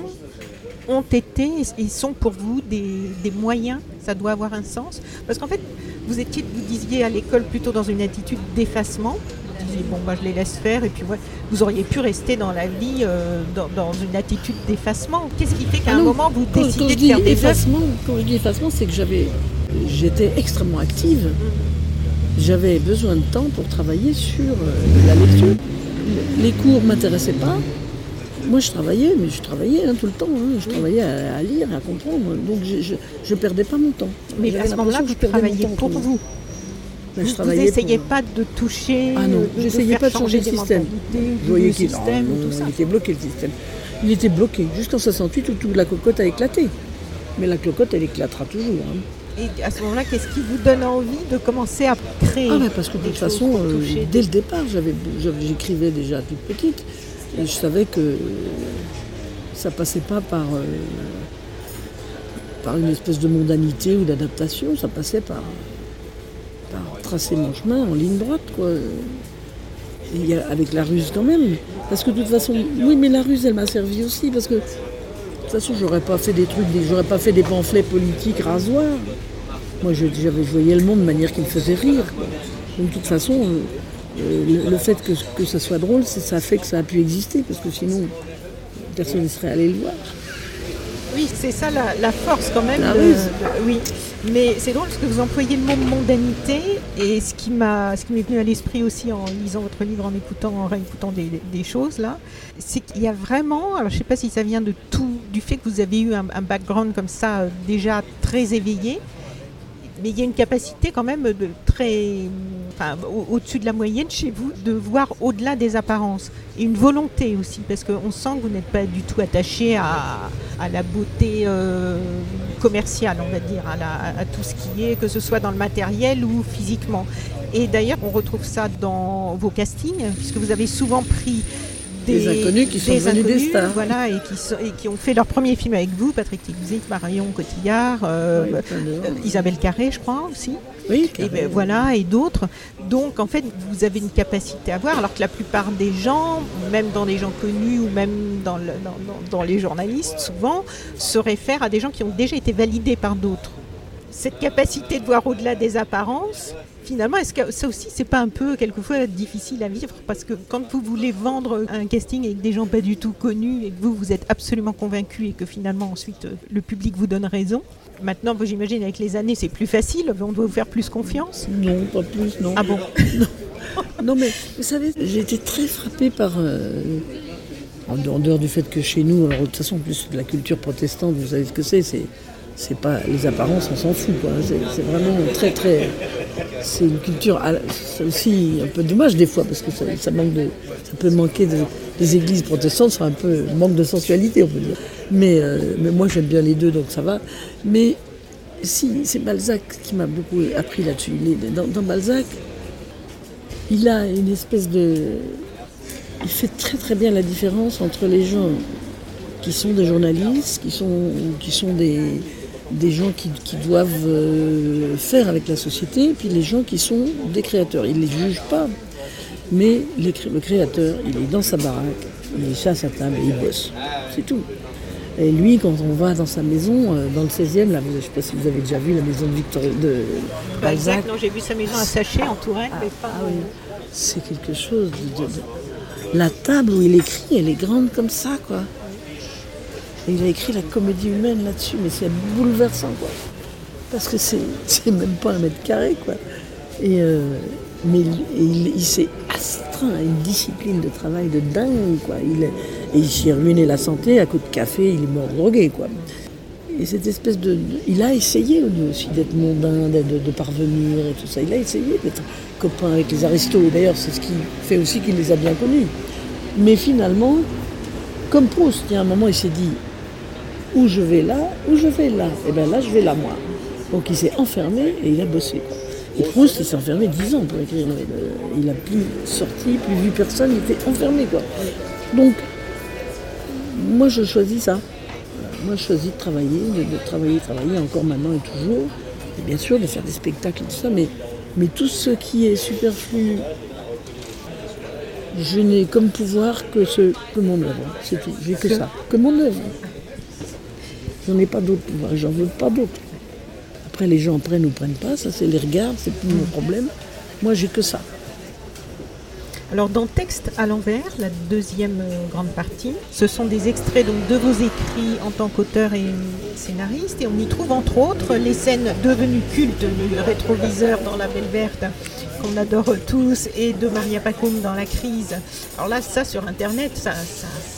ont été et sont pour vous des, des moyens? Ça doit avoir un sens? Parce qu'en fait, vous étiez, vous disiez à l'école plutôt dans une attitude d'effacement. Vous disiez bon, bah, je les laisse faire. Et puis ouais, vous auriez pu rester dans la vie euh, dans, dans une attitude d'effacement. Qu'est-ce qui fait qu'à Ah un moment vous Quand, quand décidez je de dis faire des effacement, quand je dis effacement, c'est que j'avais, j'étais extrêmement active. J'avais besoin de temps pour travailler sur euh, la lecture. Les cours m'intéressaient pas. Moi, je travaillais, mais je travaillais hein, tout le temps. hein. Je travaillais à, à lire, à comprendre. Donc, je ne perdais pas mon temps. Mais à ce moment-là, vous je travaillez temps pour tout vous. Ben, je Vous travaillais n'essayez pour- pas de toucher, Ah non, pas de changer changer le système. Vous voyez qu'il était bloqué le système. Il était bloqué jusqu'en 68 où toute la cocotte a éclaté. Mais la cocotte, elle éclatera toujours. hein. Et à ce moment-là, qu'est-ce qui vous donne envie de commencer à créer Ah ouais, parce que de toute façon, euh, dès le départ, j'écrivais déjà toute petite. Et je savais que ça passait pas par, euh, par une espèce de mondanité ou d'adaptation, ça passait par, tracer mon chemin en ligne droite. Quoi. avec la ruse quand même. Parce que de toute façon, oui, mais la ruse, elle m'a servi aussi. Parce que de toute façon, j'aurais pas fait des trucs, j'aurais pas fait des pamphlets politiques rasoirs. Moi, j'avais voyé le monde de manière qui me faisait rire. Donc, de toute façon, euh, le, fait que, que ça soit drôle, ça fait que ça a pu exister. Parce que sinon, personne ne serait allé le voir. Oui, c'est ça la, force quand même. oui, mais c'est drôle parce que vous employez le mot mondanité et ce qui m'a, ce qui m'est venu à l'esprit aussi en lisant votre livre, en écoutant, en réécoutant des, choses là, c'est qu'il y a vraiment, alors je ne sais pas si ça vient de tout, du fait que vous avez eu un, un background comme ça euh, déjà très éveillé, mais il y a une capacité quand même de très, enfin, au-dessus de la moyenne chez vous de voir au-delà des apparences et une volonté aussi parce qu'on sent que vous n'êtes pas du tout attaché à, la beauté euh, commerciale, on va dire, à, à, tout ce qui est, que ce soit dans le matériel ou physiquement. Et d'ailleurs, on retrouve ça dans vos castings puisque vous avez souvent pris des, inconnus qui sont devenus des stars. Voilà, et qui, qui, ont fait leur premier film avec vous, Patrick Timsit, Marion Cotillard, euh, euh, Isabelle Carré, je crois aussi. Oui, et ben, voilà, et d'autres. Donc en fait, vous avez une capacité à voir, alors que la plupart des gens, même dans les gens connus ou même dans, le, dans, dans les journalistes, souvent, se réfèrent à des gens qui ont déjà été validés par d'autres. Cette capacité de voir au-delà des apparences, finalement, est-ce que ça aussi, c'est pas un peu quelquefois difficile à vivre Parce que quand vous voulez vendre un casting avec des gens pas du tout connus et que vous, vous êtes absolument convaincu et que finalement, ensuite, le public vous donne raison. Maintenant, j'imagine, avec les années, c'est plus facile. On doit vous faire plus confiance? Non, pas plus, non. Ah bon? Non. mais vous savez, j'ai été très frappée par. Euh, en dehors du fait que chez nous, alors de toute façon, plus de la culture protestante, vous savez ce que c'est, c'est c'est pas les apparences, on s'en fout. C'est vraiment très très. C'est une culture. C'est aussi un peu dommage des fois parce que ça, manque de, ça peut manquer de, églises protestantes sont un peu manque de sensualité, on peut dire. Mais, euh, mais moi j'aime bien les deux, donc ça va. Mais si c'est Balzac qui m'a beaucoup appris là-dessus. Dans, dans Balzac, il a une espèce de. Il fait très très bien la différence entre les gens qui sont des journalistes, qui sont, qui sont des, des gens qui, doivent euh, faire avec la société, et puis les gens qui sont des créateurs. Il ne les juge pas, mais le créateur, il est dans sa baraque, il est à sa table et il bosse. C'est tout. Et lui, quand on va dans sa maison, euh, dans le 16e, là, je ne sais pas si vous avez déjà vu la maison de Victor de Balzac. non, j'ai vu sa maison à Sachet, en Touraine, mais pas. Ah, oui. C'est quelque chose de, La table où il écrit, elle est grande comme ça, quoi. Il a écrit la comédie humaine là-dessus, mais c'est bouleversant, quoi. Parce que c'est, même pas un mètre carré, quoi. Et, euh, mais il, s'est astreint à une discipline de travail de dingue, quoi. Il, et il s'est ruiné la santé à coup de café, il est mort drogué, quoi. Et cette espèce de. Il a essayé aussi d'être mondain, de, parvenir et tout ça. Il a essayé d'être copain avec les aristos. D'ailleurs, c'est ce qui fait aussi qu'il les a bien connus. Mais finalement, comme Proust, il y a un moment, il s'est dit où je vais là, où je vais là. Et bien là, je vais là, moi. Donc il s'est enfermé et il a bossé. Et Proust, il s'est enfermé dix ans pour écrire. Il n'a plus sorti, plus vu personne, il était enfermé, quoi. Donc, moi, je choisis ça. Moi, je choisis de travailler, de, travailler, travailler, encore maintenant et toujours. Et bien sûr, de faire des spectacles et tout ça, mais, mais tout ce qui est superflu, je n'ai comme pouvoir que, ce, que mon œuvre. C'est tout. J'ai que ça. Que mon œuvre. J'en ai pas d'autres j'en veux pas d'autres. Après, les gens prennent ou prennent pas, ça c'est les regards, c'est plus mon problème. Moi, j'ai que ça. Alors dans Texte à l'envers, la deuxième euh, grande partie, ce sont des extraits donc, de vos écrits en tant qu'auteur et scénariste et on y trouve entre autres les scènes devenues cultes du rétroviseur dans La Belle Verte qu'on adore tous et de Maria Pacum dans La Crise. Alors là, ça sur Internet, ça,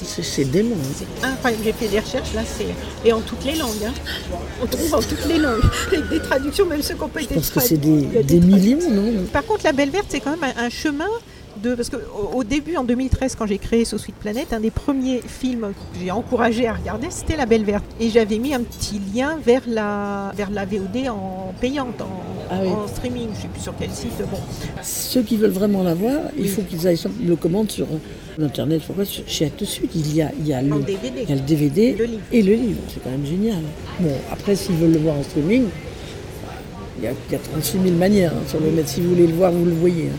c'est dément. Hein. C'est incroyable. J'ai fait des recherches là, c'est et en toutes les langues. Hein. On trouve en toutes les langues avec des traductions, même ceux qu'on peut être. Parce que c'est des, millions, non? Par contre, La Belle Verte, c'est quand même un chemin parce que au, début, en 2013, quand j'ai créé So Sweet Planet, un des premiers films que j'ai encouragé à regarder, c'était La Belle Verte. Et j'avais mis un petit lien vers la, vers la VOD en payante, en, ah streaming. Je ne sais plus sur quel site. Bon. Ceux qui veulent vraiment la voir, il faut qu'ils aillent le commandent sur Internet. Pourquoi Chez Actes Sud, il y a, il y a, le, DVD. Il y a le DVD et le livre. C'est quand même génial. Bon, après, s'ils veulent le voir en streaming, il y a, il y a 36 000 manières hein, sur le net. Si vous voulez le voir, vous le voyez. Hein.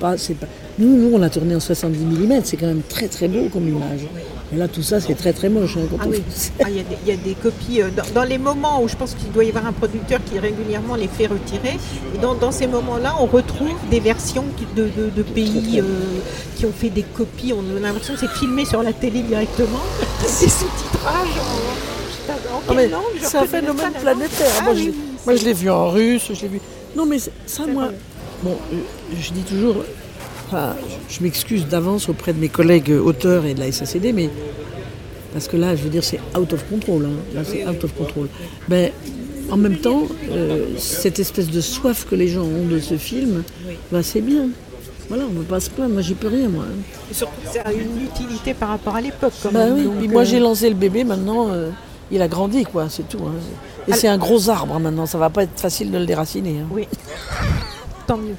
Pas, c'est pas, Nous, nous, on l'a tourné en 70 mm, c'est quand même très très beau comme image. Et là, tout ça, c'est très très moche. hein, quand Ah on oui. Ah, il y, a des- il y a des copies. euh, dans, dans les moments où je pense qu'il doit y avoir un producteur qui régulièrement les fait retirer, et dans, dans ces moments-là, on retrouve des versions de, de- de pays euh, qui ont fait des copies. On a l'impression que c'est filmé sur la télé directement. Des sous-titrages en, en Ah, c'est un phénomène planétaire. Ah moi, oui, je, moi, c'est- je l'ai vu en russe, je l'ai vu. Non, mais c'est- ça, C'est moi. Bon, euh, je dis toujours. Enfin, je m'excuse d'avance auprès de mes collègues auteurs et de la SACD, mais. Parce que là, je veux dire, c'est out of control. hein. Là, c'est out of control. Mais en même temps, euh, cette espèce de soif que les gens ont de ce film, bah, c'est bien. Voilà, on ne peut pas se plaindre. Moi, j'y peux rien, moi. hein. Et surtout, ça a une utilité par rapport à l'époque. quand Bah même. oui, Donc, puis moi euh, j'ai lancé le bébé, maintenant euh, il a grandi, quoi, c'est tout. hein. Et Alors- c'est un gros arbre maintenant, ça va pas être facile de le déraciner. hein. Oui, tant mieux.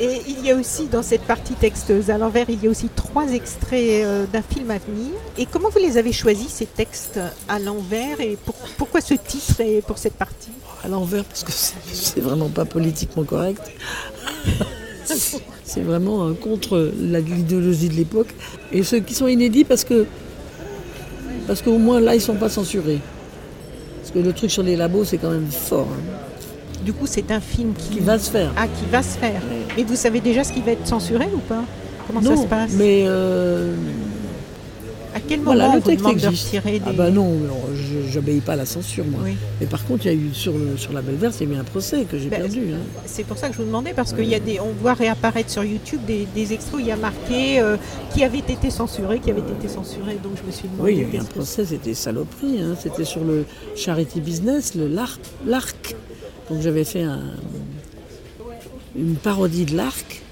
Et il y a aussi dans cette partie textes à l'envers, il y a aussi trois extraits euh, d'un film à venir. Et comment vous les avez choisis ces textes à l'envers et pour- pourquoi ce titre et pour cette partie? À l'envers, parce que c'est- vraiment pas politiquement correct. c'est vraiment contre l'idéologie de l'époque. Et ceux qui sont inédits, parce que parce qu'au moins là, ils sont pas censurés. Parce que le truc sur les labos, c'est quand même fort. hein, Du coup, c'est un film qui, qui va se faire. Ah, qui va se faire. Et vous savez déjà ce qui va être censuré ou pas? Comment ça se passe? mais euh, À quel moment voilà, le vous texte de existe. retirer des... Ah bah non, non, je j'obéis pas à la censure, moi. Oui. Mais par contre, il y a eu sur, le, sur la belle verse, il y a eu un procès que j'ai Ben, perdu. hein. C'est pour ça que je vous demandais, parce qu'il y a des, on voit réapparaître sur YouTube des, des extras où il y a marqué euh, qui avait été censuré, qui avait été censuré. Donc je me suis demandé. Oui, il y a eu un procès, c'était saloperie. hein. C'était sur le charity business, le l'Arc. Donc j'avais fait un- une parodie de l'Arc.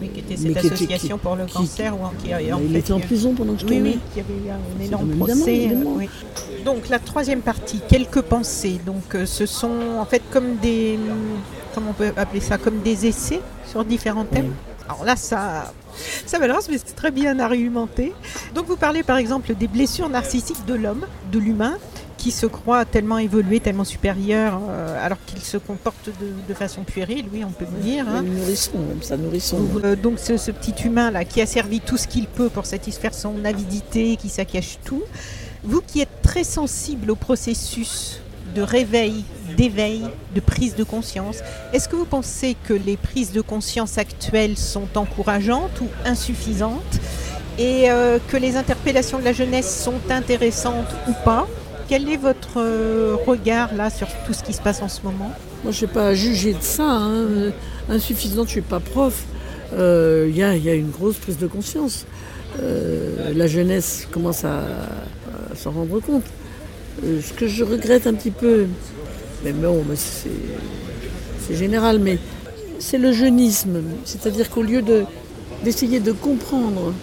Mais qui était cette qui était- association qui- pour le qui- cancer ou en, qui en il fait, était en prison pendant que je Oui, tournais. oui, il y avait eu un énorme procès. évidemment. oui. Donc la troisième partie, quelques pensées. Donc euh, ce sont en fait comme des, comment on peut appeler ça, comme des essais sur différents thèmes. Alors là, ça, ça balance, mais c'est très bien argumenté. Donc vous parlez par exemple des blessures narcissiques de l'homme, de l'humain, qui se croit tellement évolué, tellement supérieur, euh, alors qu'il se comporte de, de façon puérile, oui, on peut le dire. hein. Nourrisson, même ça nourrisson. Euh, donc ce, ce petit humain là qui a servi tout ce qu'il peut pour satisfaire son avidité, qui saccage tout. Vous qui êtes très sensible au processus de réveil, d'éveil, de prise de conscience, est-ce que vous pensez que les prises de conscience actuelles sont encourageantes ou insuffisantes et euh, que les interpellations de la jeunesse sont intéressantes ou pas? Quel est votre euh, regard là sur tout ce qui se passe en ce moment? Moi, je ne sais pas juger de ça. hein. Euh, Insuffisant, je ne suis pas prof. Euh, Il y, a, il y a une grosse prise de conscience. Euh, la jeunesse commence à, s'en rendre compte. Euh, ce que je regrette un petit peu, mais bon, c'est général, mais c'est le jeunisme. C'est-à-dire qu'au lieu de- d'essayer de comprendre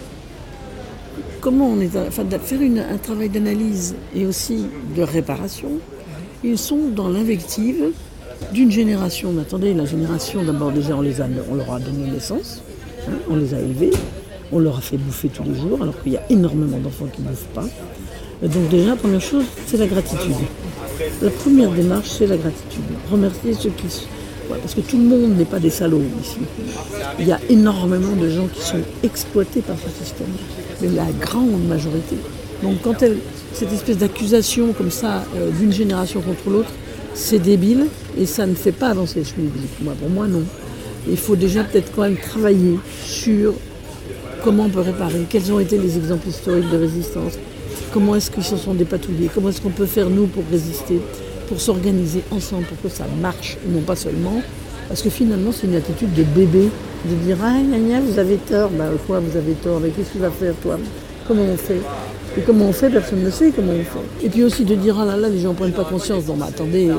comment on est, enfin, faire un travail d'analyse et aussi de réparation, ils sont dans l'invective d'une génération. Mais attendez, la génération, d'abord déjà, on, les a, on leur a donné naissance, hein, on les a élevés, on leur a fait bouffer tous les jours, alors qu'il y a énormément d'enfants qui ne bouffent pas. Et donc déjà, la première chose, c'est la gratitude. La première démarche, c'est la gratitude. Remercier ceux qui... parce que tout le monde n'est pas des salauds ici. Il y a énormément de gens qui sont exploités par ce système, mais la grande majorité. Donc quand elle, cette espèce d'accusation comme ça euh, d'une génération contre l'autre, c'est débile et ça ne fait pas avancer le schmilblick. Moi, pour moi, non. Il faut déjà peut-être quand même travailler sur comment on peut réparer, quels ont été les exemples historiques de résistance, comment est-ce qu'ils se sont dépatouillés, comment est-ce qu'on peut faire nous pour résister, pour s'organiser ensemble, pour que ça marche, non pas seulement. Parce que finalement, c'est une attitude de bébé, de dire Ah, gna, gna, vous avez tort, bah quoi, vous avez tort, mais qu'est-ce qu'il va faire, toi? Comment on fait? Et comment on fait, personne ne sait comment on fait. Et puis aussi de dire Ah là là, les gens ne prennent pas conscience. Non, mais attendez, euh,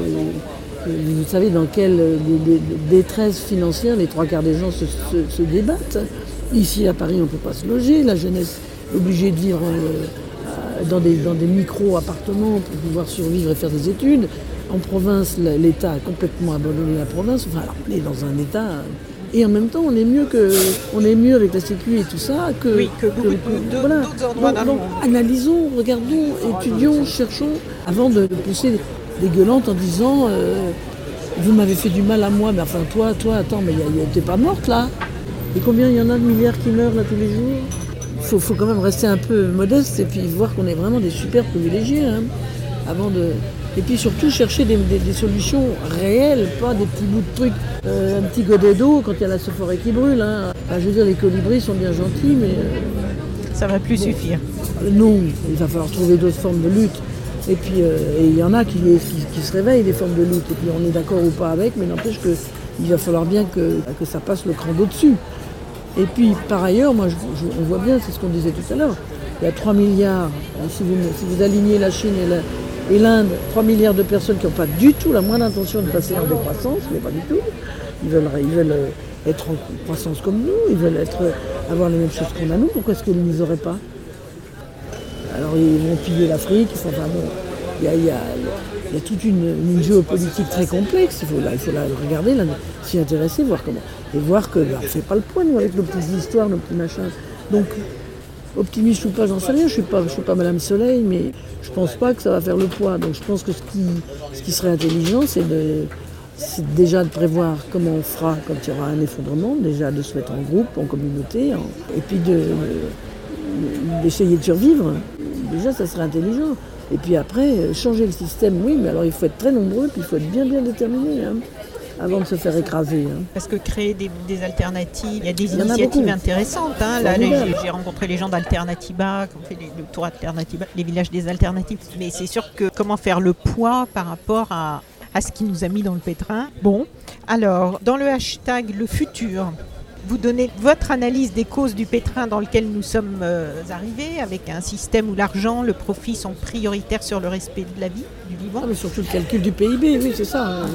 euh, vous savez dans quelle euh, dé- dé- détresse financière les trois quarts des gens se, débattent. Ici à Paris, on ne peut pas se loger, la jeunesse est obligée de vivre dans des, dans des micro-appartements pour pouvoir survivre et faire des études. En province, l'État a complètement abandonné la province. Enfin, alors, on est dans un État. Et en même temps, on est mieux que, on est mieux avec la Sécu et tout ça que, Oui, que beaucoup d'autres endroits Donc- donc, monde. analysons, regardons, étudions, cherchons, avant de, de pousser des gueulantes en disant euh, Vous m'avez fait du mal à moi, mais enfin, toi, toi, attends, mais t'es pas morte là Et combien il y en a de milliards qui meurent là tous les jours? Il faut, quand même rester un peu modeste et puis voir qu'on est vraiment des super privilégiés. Hein, avant de... Et puis surtout chercher des, solutions réelles, pas des petits bouts de trucs, euh, un petit godet d'eau quand il y a la forêt qui brûle. Hein. je veux dire, les colibris sont bien gentils, mais... Euh, Ça va plus suffire. non, il va falloir trouver d'autres formes de lutte. Et puis, euh, il y en a qui, se réveillent, des formes de lutte. Et puis, on est d'accord ou pas avec, mais n'empêche qu'il va falloir bien que, ça passe le cran d'au-dessus. Et puis, par ailleurs, moi, on voit bien, c'est ce qu'on disait tout à l'heure, il y a 3 milliards, hein, si vous, alignez la Chine et l'Inde, 3 milliards de personnes qui n'ont pas du tout la moindre intention de passer en décroissance, mais pas du tout. Ils veulent, euh, être en croissance comme nous, ils veulent être, avoir les mêmes choses qu'on a nous, pourquoi est-ce qu'ils ne les auraient pas? Alors ils vont piller l'Afrique, enfin bon, il y a, toute une, géopolitique très complexe, il faut, la, regarder, s'y intéresser, voir comment. Et voir que ne bah, fait pas le point avec nos petites histoires, nos petits machins. Donc optimiste ou pas, j'en sais rien, je ne suis, pas, Madame Soleil, mais je ne pense pas que ça va faire le poids. Donc je pense que ce qui, ce qui serait intelligent, c'est de déjà de prévoir comment on fera quand il y aura un effondrement, déjà de se mettre en groupe, en communauté, et puis d'essayer de survivre déjà ça serait intelligent. Et puis après, euh, changer le système, oui, mais alors il faut être très nombreux, puis il faut être bien bien déterminé. Hein, avant de se faire écraser. Hein. Parce que créer des, alternatives, il y a des initiatives intéressantes. Hein. Là, j'ai rencontré les gens d'Alternativa, qui ont fait le tour Alternativa, les villages des alternatives. Mais c'est sûr que comment faire le poids par rapport à, à ce qui nous a mis dans le pétrin. Bon, alors, dans le hashtag le futur, vous donnez votre analyse des causes du pétrin dans lequel nous sommes euh, arrivés, avec un système où l'argent, le profit sont prioritaires sur le respect de la vie, du vivant. Ah, mais surtout le calcul du PIB, oui, c'est ça. Hein,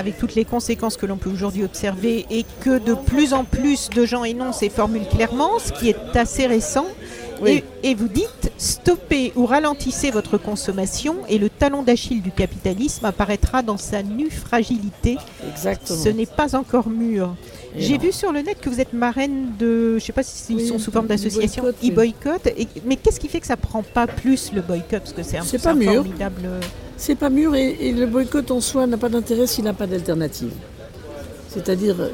avec toutes les conséquences que l'on peut aujourd'hui observer et que de plus en plus de gens énoncent ces formules clairement, ce qui est assez récent. Et, vous dites, stoppez ou ralentissez votre consommation et le talon d'Achille du capitalisme apparaîtra dans sa nue fragilité. Exactement. Ce n'est pas encore mûr. J'ai vu sur le net que vous êtes marraine de, je ne sais pas s'ils sont sous forme d'association, e-boycott. Mais qu'est-ce qui fait que ça prend pas plus le boycott? Parce que c'est un, formidable. C'est pas mûr et, le boycott en soi n'a pas d'intérêt s'il n'a pas d'alternative. C'est-à-dire, euh,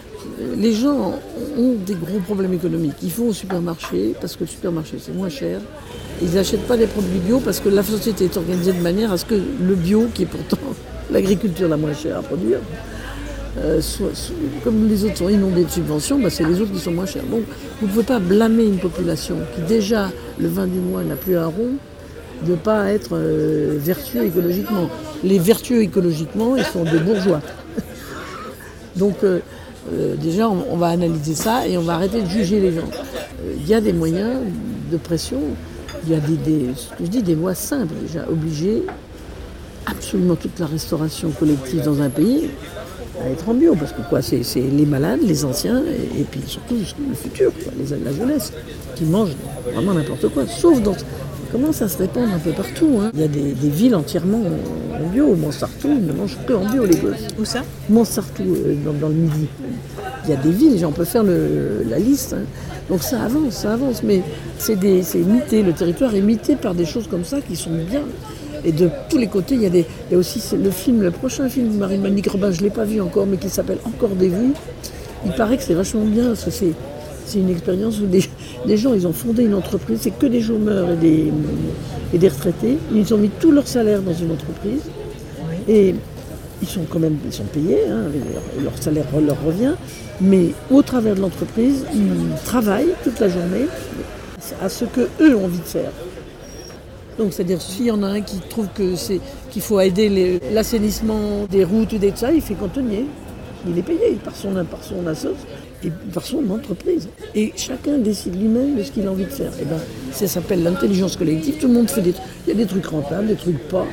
les gens ont des gros problèmes économiques. Ils vont au supermarché parce que le supermarché c'est moins cher. Ils n'achètent pas des produits bio parce que la société est organisée de manière à ce que le bio, qui est pourtant l'agriculture la moins chère à produire, euh, comme les autres sont inondés de subventions, bah, c'est les autres qui sont moins chers. Donc vous ne pouvez pas blâmer une population qui déjà, le 20 du mois, n'a plus un rond, de ne pas être euh, vertueux écologiquement. Les vertueux écologiquement, ils sont des bourgeois. Donc euh, déjà, on, va analyser ça et on va arrêter de juger les gens. Il y a des moyens de pression, il y a des, je dis, des lois simples déjà, obliger absolument toute la restauration collective dans un pays à être en bio, parce que quoi, c'est les malades, les anciens, et, puis surtout le futur, les, la jeunesse, qui mangent vraiment n'importe quoi, sauf dans... Comment ça se répand un peu partout hein? Il y a des, villes entièrement en bio. Montsartou, ne mangent que en bio, les gosses. Où ça? Montsartou, euh, dans, le midi. Il y a des villes, on peut faire la liste. Hein. Donc ça avance, ça avance. Mais c'est imité, le territoire est imité par des choses comme ça qui sont bien. Et de tous les côtés, il y a, des, aussi le film, le prochain film de Marie-Monique Robin, je ne l'ai pas vu encore, mais qui s'appelle Encore des vues. Il paraît que c'est vachement bien, parce que c'est une expérience où des, gens, ils ont fondé une entreprise, c'est que des chômeurs et des, et des retraités. Ils ont mis tout leur salaire dans une entreprise. Et ils sont quand même ils sont payés, hein, leur, salaire leur revient, mais au travers de l'entreprise, ils travaillent toute la journée à ce que eux ont envie de faire. Donc c'est-à-dire s'il y en a un qui trouve que c'est qu'il faut aider l'assainissement des routes ou des ça, il fait cantonnier. Il est payé par son, par son assos et par son entreprise. Et chacun décide lui-même de ce qu'il a envie de faire. Et ben, ça s'appelle l'intelligence collective. Tout le monde fait des Il y a des trucs rentables, des trucs pas.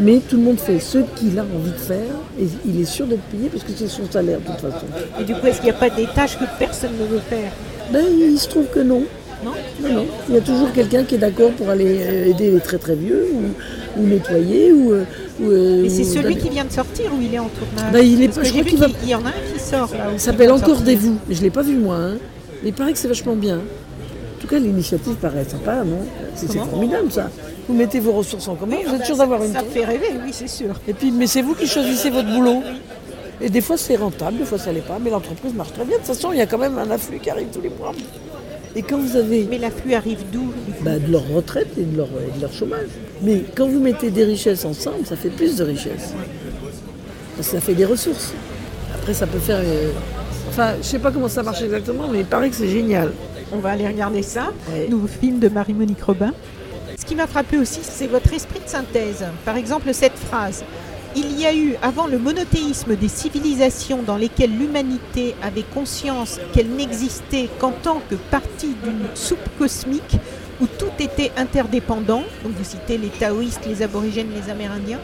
Mais tout le monde fait ce qu'il a envie de faire et il est sûr d'être payé parce que c'est son salaire de toute façon. Et du coup, est-ce qu'il n'y a pas des tâches que personne ne veut faire? Ben, il se trouve que non. Non? Non, non. Il y a toujours quelqu'un qui est d'accord pour aller euh, aider les très très vieux ou, nettoyer. Ou, euh, euh, Et c'est celui qui vient de sortir ou il est en tournage bah, il est, je crois qu'il il y en a un qui sort là. Il s'appelle Encore des vous. Mais je ne l'ai pas vu moi. Hein. Mais il paraît que c'est vachement bien. En tout cas, l'initiative paraît sympa, non? C'est formidable ça. Vous mettez vos ressources en commun, vous êtes sûr d'avoir une. Ça fait rêver, oui, c'est sûr. Et puis, mais c'est vous qui choisissez votre boulot. Et des fois c'est rentable, des fois ça l'est pas, mais l'entreprise marche très bien. De toute façon, il y a quand même un afflux qui arrive tous les mois. Et quand vous avez Mais l'afflux arrive d'où? Bah, de leur retraite et de leur, et de leur chômage. Mais quand vous mettez des richesses ensemble, ça fait plus de richesses. Parce que ça fait des ressources. Après, ça peut faire. euh, Enfin, je sais pas comment ça marche exactement, mais il paraît que c'est génial. On va aller regarder ça. Ouais. Nouveau film de Marie-Monique Robin. Ce qui m'a frappé aussi, c'est votre esprit de synthèse. Par exemple, cette phrase. Il y a eu, avant le monothéisme des civilisations dans lesquelles l'humanité avait conscience qu'elle n'existait qu'en tant que partie d'une soupe cosmique où tout était interdépendant, donc vous citez les taoïstes, les aborigènes, les amérindiens,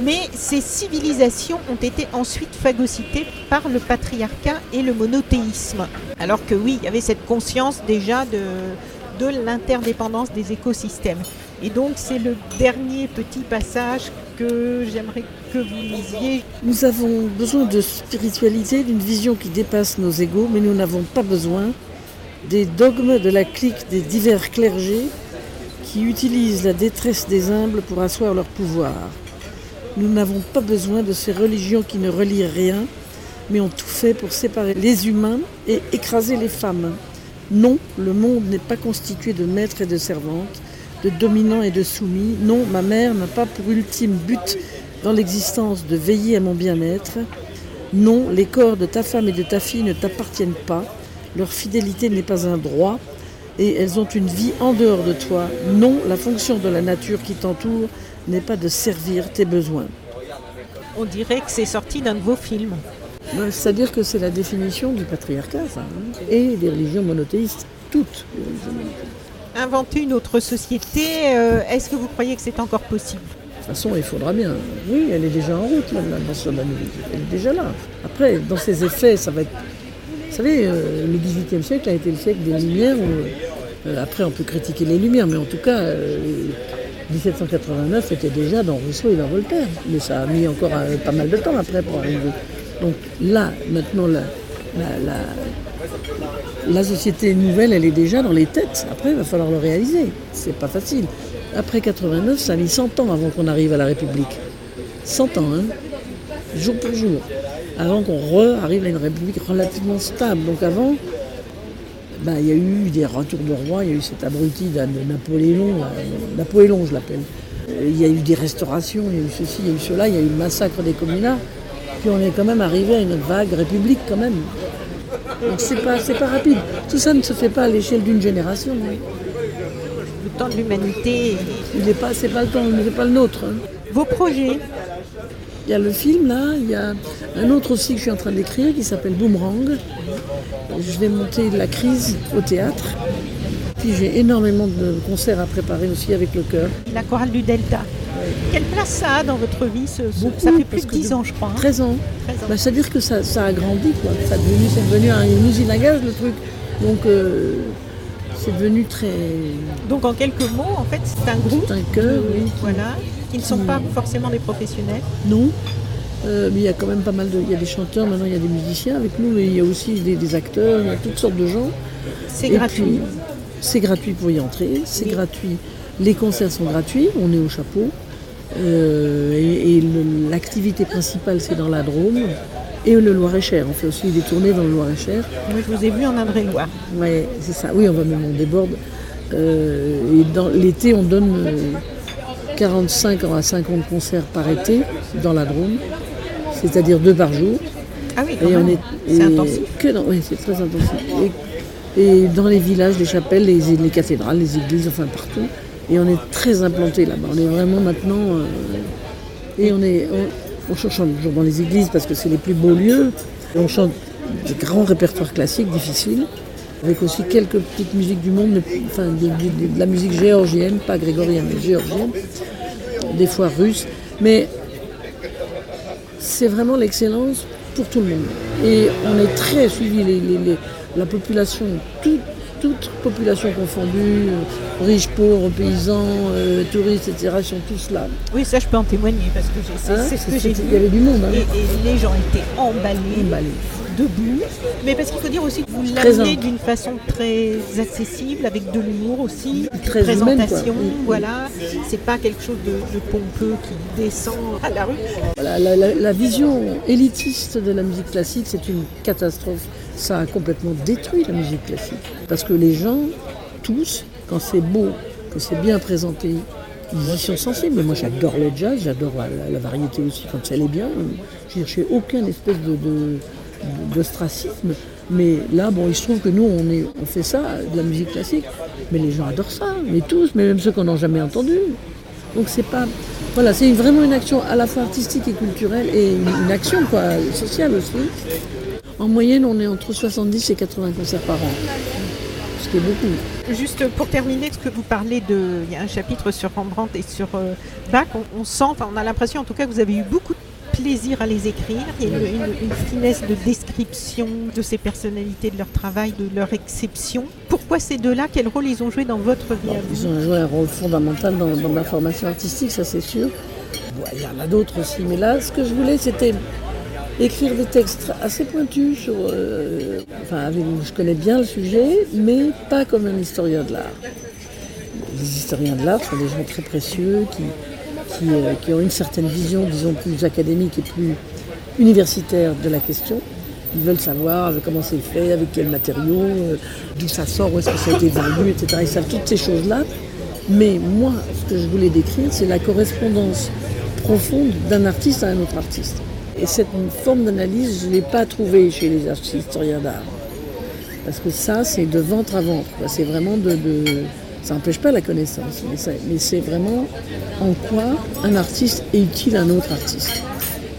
mais ces civilisations ont été ensuite phagocytées par le patriarcat et le monothéisme. Alors que oui, il y avait cette conscience déjà de, de l'interdépendance des écosystèmes. Et donc c'est le dernier petit passage que j'aimerais que vous lisiez. Nous avons besoin de spiritualité, d'une vision qui dépasse nos égaux, mais nous n'avons pas besoin des dogmes de la clique des divers clergés qui utilisent la détresse des humbles pour asseoir leur pouvoir. Nous n'avons pas besoin de ces religions qui ne relient rien, mais ont tout fait pour séparer les humains et écraser les femmes. Non, le monde n'est pas constitué de maîtres et de servantes, de dominants et de soumis. Non, ma mère n'a pas pour ultime but dans l'existence de veiller à mon bien-être. Non, les corps de ta femme et de ta fille ne t'appartiennent pas. Leur fidélité n'est pas un droit et elles ont une vie en dehors de toi. Non, la fonction de la nature qui t'entoure n'est pas de servir tes besoins. On dirait que c'est sorti d'un de vos films. C'est-à-dire que c'est la définition du patriarcat, ça, hein, et des religions monothéistes, toutes les religions monothéistes. Inventer une autre société, euh, est-ce que vous croyez que c'est encore possible? De toute façon, il faudra bien. Oui, elle est déjà en route, là, l'invention de la nouvelle. Elle est déjà là. Après, dans ses effets, ça va être. Vous savez, euh, le XVIIIe siècle a été le siècle des Lumières. Euh, après, on peut critiquer les Lumières, mais en tout cas, euh, 1789 était déjà dans Rousseau et dans Voltaire. Mais ça a mis encore euh, pas mal de temps après pour arriver. Donc là, maintenant, la société nouvelle, elle est déjà dans les têtes. Après, il va falloir le réaliser. C'est pas facile. Après 89, ça a mis 100 ans avant qu'on arrive à la République. 100 ans, hein Jour pour jour. Avant qu'on arrive à une République relativement stable. Donc avant, ben, il y a eu des retours de roi, il y a eu cet abruti de Napoléon, là, Napoléon je l'appelle. Euh, Il y a eu des restaurations, il y a eu ceci, il y a eu cela, il y a eu le massacre des communards. Puis on est quand même arrivé à une vague république quand même. Donc c'est pas, c'est pas rapide. Tout ça ne se fait pas à l'échelle d'une génération. hein. Le temps de l'humanité, Il n'est pas, c'est pas le temps, c'est pas le nôtre. hein. vos projets Il y a le film là, il y a un autre aussi que je suis en train d'écrire qui s'appelle Boomerang. Je vais monter la crise au théâtre. Puis j'ai énormément de concerts à préparer aussi avec le chœur. la chorale du Delta. Quelle place ça a dans votre vie ce- ce- Beaucoup, Ça fait plus de que 10 de- ans, je crois. hein. 13 ans. 13 ans. Bah, C'est-à-dire que ça, ça a grandi, quoi. Ça a devenu, c'est devenu un- une usine à gaz, le truc. Donc, euh, c'est devenu très. Donc en quelques mots, en fait, c'est un groupe C'est un chœur, de- oui. voilà, qui ne sont pas forcément des professionnels. Non. Euh, mais il y a quand même pas mal de. Il y a des chanteurs, maintenant il y a des musiciens avec nous, mais il y a aussi des, des acteurs, il y a toutes sortes de gens. C'est gratuit. c'est gratuit pour y entrer, c'est gratuit. Les concerts sont gratuits, on est au chapeau. Euh, et l'activité principale, c'est dans la Drôme et le Loir-et-Cher. On fait aussi des tournées dans le Loir-et-Cher. Moi, je vous ai vu en Indre-et-Loire. Ouais, c'est ça. Oui, on va même, on déborde. Euh, et dans l'été, on donne 45 à 50 concerts par été dans la Drôme, c'est-à-dire deux par jour. Ah oui, quand Et on même. est c'est intensif. Que dans, oui, c'est très intensif. Et, et dans les villages, les chapelles, les, les cathédrales, les églises, enfin partout. Et on est très implanté là-bas. On est vraiment maintenant. euh, et on est. On, on chante toujours dans les églises parce que c'est les plus beaux lieux. Et on chante des grands répertoires classiques difficiles, avec aussi quelques petites musiques du monde, enfin de, la musique géorgienne, pas grégorienne, mais géorgienne, des fois russe. Mais c'est vraiment l'excellence pour tout le monde. Et on est très suivi, la population, toute, toute population confondue, euh, riches, pauvres, paysans, euh, touristes, etc., sont tous là. Oui, ça, je peux en témoigner parce que c'est Hein c'est ce que j'ai. Il y avait du monde. Hein. Et, et les gens étaient emballés. Emballés. debout, mais parce qu'il faut dire aussi que vous l'amenez d'une façon très accessible, avec de l'humour aussi, très présentation, voilà. C'est pas quelque chose de, pompeux qui descend à la rue. la, vision élitiste de la musique classique, c'est une catastrophe. Ça a complètement détruit la musique classique. Parce que les gens, tous, quand c'est beau, que c'est bien présenté, ils y sont sensibles. Moi, j'adore le jazz, j'adore la, variété aussi quand elle est bien. Je cherchais aucun espèce de, d'ostracisme. Mais là, bon, il se trouve que nous, on, fait ça, de la musique classique. Mais les gens adorent ça, mais tous, mais même ceux qu'on n'a jamais entendu. Donc c'est pas. Voilà, c'est vraiment une action à la fois artistique et culturelle et une, action quoi, sociale aussi. En moyenne, on est entre 70 et 80 concerts par an. Ce qui est beaucoup. Juste pour terminer, ce que vous parlez de. Il y a un chapitre sur Rembrandt et sur euh, Bach. On, sent, enfin, on a l'impression en tout cas que vous avez eu beaucoup de plaisir à les écrire. Il y a une, finesse de description de ces personnalités, de leur travail, de leur exception. Pourquoi ces deux-là? Quel rôle ils ont joué dans votre vie Ils ont joué un rôle fondamental dans, ma formation artistique, ça c'est sûr. il y en a d'autres aussi, mais là, ce que je voulais, c'était écrire des textes assez pointus sur. Euh, enfin, je connais bien le sujet, mais pas comme un historien de l'art. Les historiens de l'art sont des gens très précieux qui, euh, qui, ont une certaine vision, disons, plus académique et plus universitaire de la question. Ils veulent savoir comment c'est fait, avec quels matériaux, euh, d'où ça sort, où est-ce que ça a été vendu, etc. Ils savent toutes ces choses-là. Mais moi, ce que je voulais décrire, c'est la correspondance profonde d'un artiste à un autre artiste. Et cette forme d'analyse, je ne l'ai pas trouvée chez les historiens d'art. Parce que ça, c'est de ventre à ventre. C'est vraiment de, Ça n'empêche pas la connaissance, mais, c'est vraiment en quoi un artiste est utile à un autre artiste.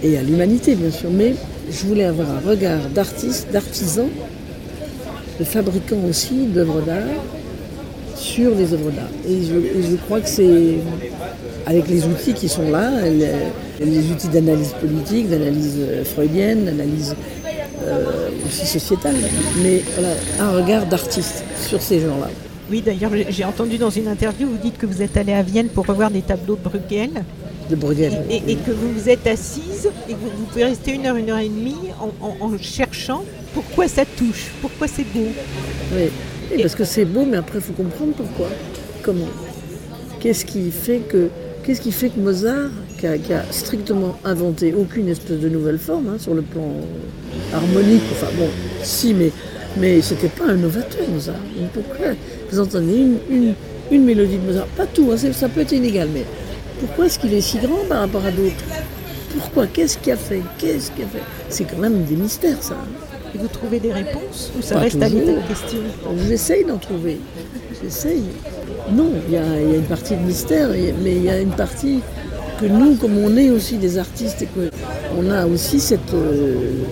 Et à l'humanité, bien sûr. Mais je voulais avoir un regard d'artiste, d'artisan, de fabricant aussi d'œuvres d'art, sur les œuvres d'art. Et je, crois que c'est avec les outils qui sont là, les, outils d'analyse politique, d'analyse euh, freudienne, d'analyse euh, aussi sociétale, mais voilà, un regard d'artiste sur ces gens-là. Oui, d'ailleurs, j'ai entendu dans une interview, vous dites que vous êtes allé à Vienne pour revoir des tableaux de Bruegel. De Bruegel. Et, que vous vous êtes assise et que vous, pouvez rester une heure, une heure et demie en cherchant pourquoi ça touche, pourquoi c'est beau. Oui. Parce que c'est beau, mais après, il faut comprendre pourquoi. Comment? Qu'est-ce qui fait que, qu'est-ce qui fait que Mozart, qui a, strictement inventé aucune espèce de nouvelle forme hein, sur le plan harmonique, enfin bon, si, mais, mais c'était pas un novateur, Mozart. pourquoi vous entendez une, une, mélodie de Mozart Pas tout, hein, ça peut être inégal, mais pourquoi est-ce qu'il est si grand par rapport à d'autres? Pourquoi? Qu'est-ce qu'il a fait? Qu'est-ce qu'il a fait? C'est quand même des mystères, ça. Hein. Et vous trouvez des réponses ou ça reste à l'état de question? J'essaye d'en trouver. J'essaye. Non, il y, a une partie de mystère, mais il y a une partie que nous, comme on est aussi des artistes et qu'on a aussi cette, euh,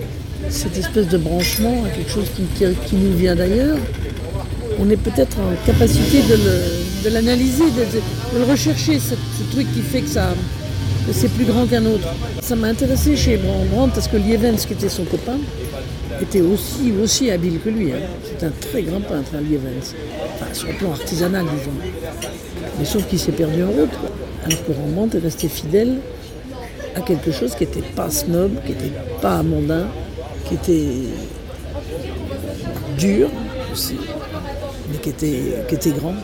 cette espèce de branchement à quelque chose qui, nous vient d'ailleurs, on est peut-être en capacité de l'analyser, de, le rechercher, ce, truc qui fait que ça c'est plus grand qu'un autre. Ça m'a intéressé chez Brandt parce que Lievens, qui était son copain, était aussi, aussi habile que lui. Hein. C'est un très grand peintre, hein, Lievens. Enfin, sur le plan artisanal, disons. Mais sauf qu'il s'est perdu en route. Alors Rembrandt est resté fidèle à quelque chose qui n'était pas snob, qui n'était pas mondain, qui était dur aussi, mais qui était, qui était grand.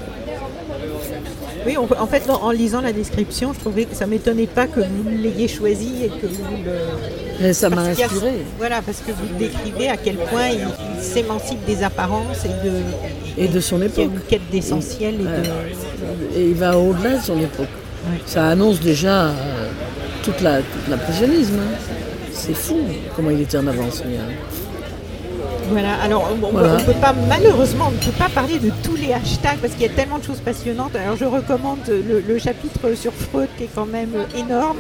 Oui, en fait, en, lisant la description, je trouvais que ça m'étonnait pas que vous l'ayez choisi et que vous le. ça m'a inspiré. Voilà, parce que vous décrivez à quel point il, s'émancipe des apparences et de. Et de son époque. une quête d'essentiel. Et, il va au-delà de son époque. Ça annonce déjà euh, toute l'impressionnisme. Hein. C'est fou comment il était en avance. Hein. Voilà, alors on, ne peut pas, malheureusement, on ne peut pas parler de tous les hashtags parce qu'il y a tellement de choses passionnantes. Alors je recommande le, chapitre sur Freud qui est quand même énorme.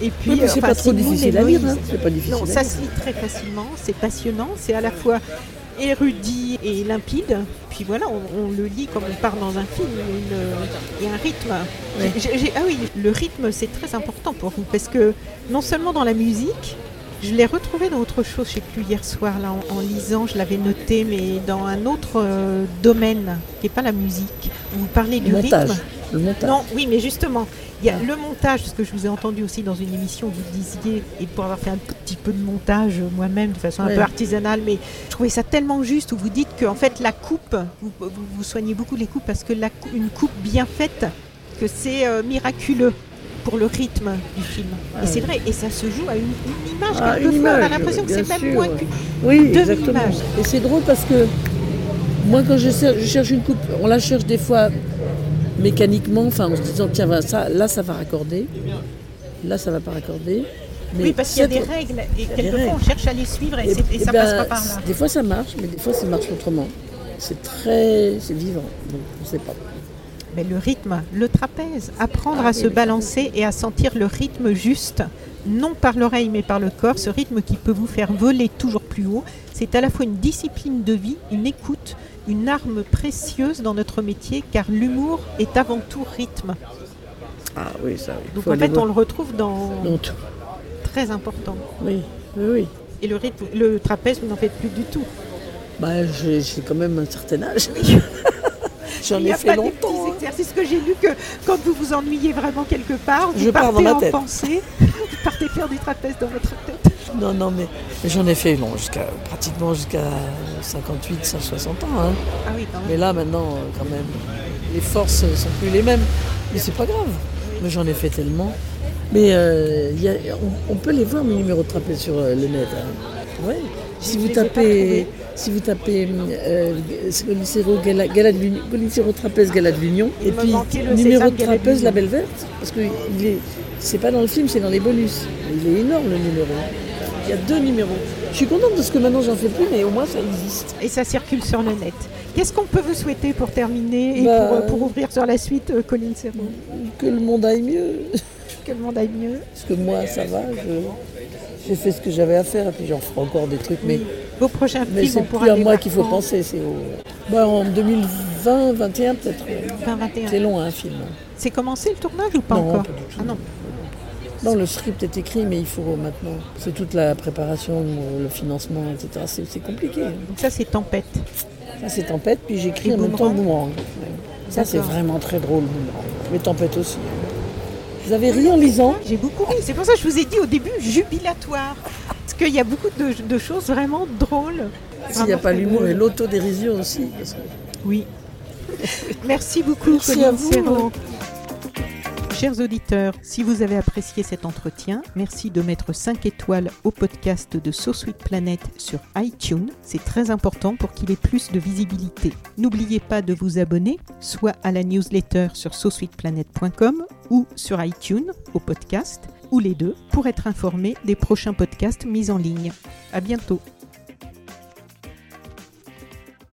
Et puis, c'est pas trop difficile à lire, hein. c'est pas difficile. Non, ça se lit très facilement, c'est passionnant, c'est à la fois érudit et limpide. Puis voilà, on, le lit comme on part dans un film. Il y a un rythme. ah oui, le rythme, c'est très important pour vous parce que non seulement dans la musique, je l'ai retrouvé dans autre chose, je sais plus, hier soir, là, en, lisant, je l'avais noté, mais dans un autre euh, domaine, qui n'est pas la musique. Vous parlez du montage, rythme. Le montage. Non, oui, mais justement, Il y a le montage, ce que je vous ai entendu aussi dans une émission, vous disiez, et pour avoir fait un petit peu de montage moi-même de façon un Ouais. peu artisanale, mais je trouvais ça tellement juste où vous dites que en fait la coupe, vous, vous- vous soignez beaucoup les coupes parce que la une coupe bien faite, que c'est euh, miraculeux pour le rythme du film. Ah et c'est vrai, et ça se joue à une, une image. Ah, on a l'impression que c'est même moins qu'une Oui, exactement. Et c'est drôle parce que moi, quand je cherche une coupe, on la cherche des fois mécaniquement, enfin en se disant, tiens, voilà, ça, là, ça va raccorder. Là, ça va pas raccorder. Mais Oui, parce qu'il y a des règles, et quelquefois on cherche à les suivre et, Et- c'est- et et ça ben, passe pas par là. Des fois, ça marche, mais des fois, ça marche autrement. C'est très. C'est vivant. Donc, on sait pas. Mais le rythme, le trapèze, apprendre Ah à oui, se oui. balancer et à sentir le rythme juste, non par l'oreille mais par le corps, ce rythme qui peut vous faire voler toujours plus haut, c'est à la fois une discipline de vie, une écoute, une arme précieuse dans notre métier, car l'humour est avant tout rythme. Ah oui, ça, oui. Donc Faut en fait, on le retrouve dans dans tout. très important. Oui, oui, oui. Et le rythme, le trapèze, vous n'en faites plus du tout. Bah, j'ai quand même un certain âge. J'en Il n'y ai a fait pas des longtemps. petits hein. exercices que j'ai lu que quand vous vous ennuyez vraiment quelque part, vous Je pars partez dans ma en tête. pensée, vous partez faire du trapèze dans votre tête. Non, non, mais, mais j'en ai fait jusqu'à pratiquement jusqu'à 58, 160 ans. hein. Ah oui, quand même. Mais là, maintenant, euh, quand même, les forces ne sont plus les mêmes. Mais c'est pas grave. Mais j'en ai fait tellement. Mais euh, il y a- on, on peut les voir, mes numéros de trapèze sur euh, le net. hein. Si vous tapez, si vous tapez euh, Golicero, Gala, Gala de Golicero trapèze Gala de l'Union, et puis numéro de trapèze, la belle verte, parce que c'est pas dans le film, c'est dans les bonus. Il est énorme le numéro. Il y a deux numéros. Je suis contente parce que maintenant j'en fais plus, mais au moins ça existe. Et ça circule sur le net. Qu'est-ce qu'on peut vous souhaiter pour terminer et Bah, pour, euh, pour ouvrir sur la suite, euh, Colline Serrault Que le monde aille mieux. Que le monde aille mieux. Parce que moi, ça va, je- j'ai fait ce que j'avais à faire, et puis j'en ferai encore des trucs, mais, Vos prochains mais films, c'est plus à moi qu'il faut penser, c'est au... Bah, en 2020, 21 peut-être. 2021. C'est long, hein, un film. C'est commencé le tournage ou pas Non, encore pas du tout. Ah non. Non, le script est écrit, mais il faut maintenant. C'est toute la préparation, le financement, etc. C'est compliqué. Donc ça, c'est Tempête. Ça, c'est Tempête, puis j'écris en même temps Boomerang. Ça, c'est vraiment très drôle, Boomerang. Mais Tempête aussi. Vous avez ri en lisant? J'ai beaucoup ri. C'est pour ça que je vous ai dit au début jubilatoire. Parce qu'il y a beaucoup de, de choses vraiment drôles. S'il n'y a pas l'humour et l'autodérision aussi. parce que- Oui. Merci beaucoup, Merci à vous. Serrault. Chers auditeurs, si vous avez apprécié cet entretien, merci de mettre 5 étoiles au podcast de So Sweet Planet sur iTunes. C'est très important pour qu'il ait plus de visibilité. N'oubliez pas de vous abonner, soit à la newsletter sur sosweetplanet.com ou sur iTunes au podcast, ou les deux, pour être informé des prochains podcasts mis en ligne. À bientôt.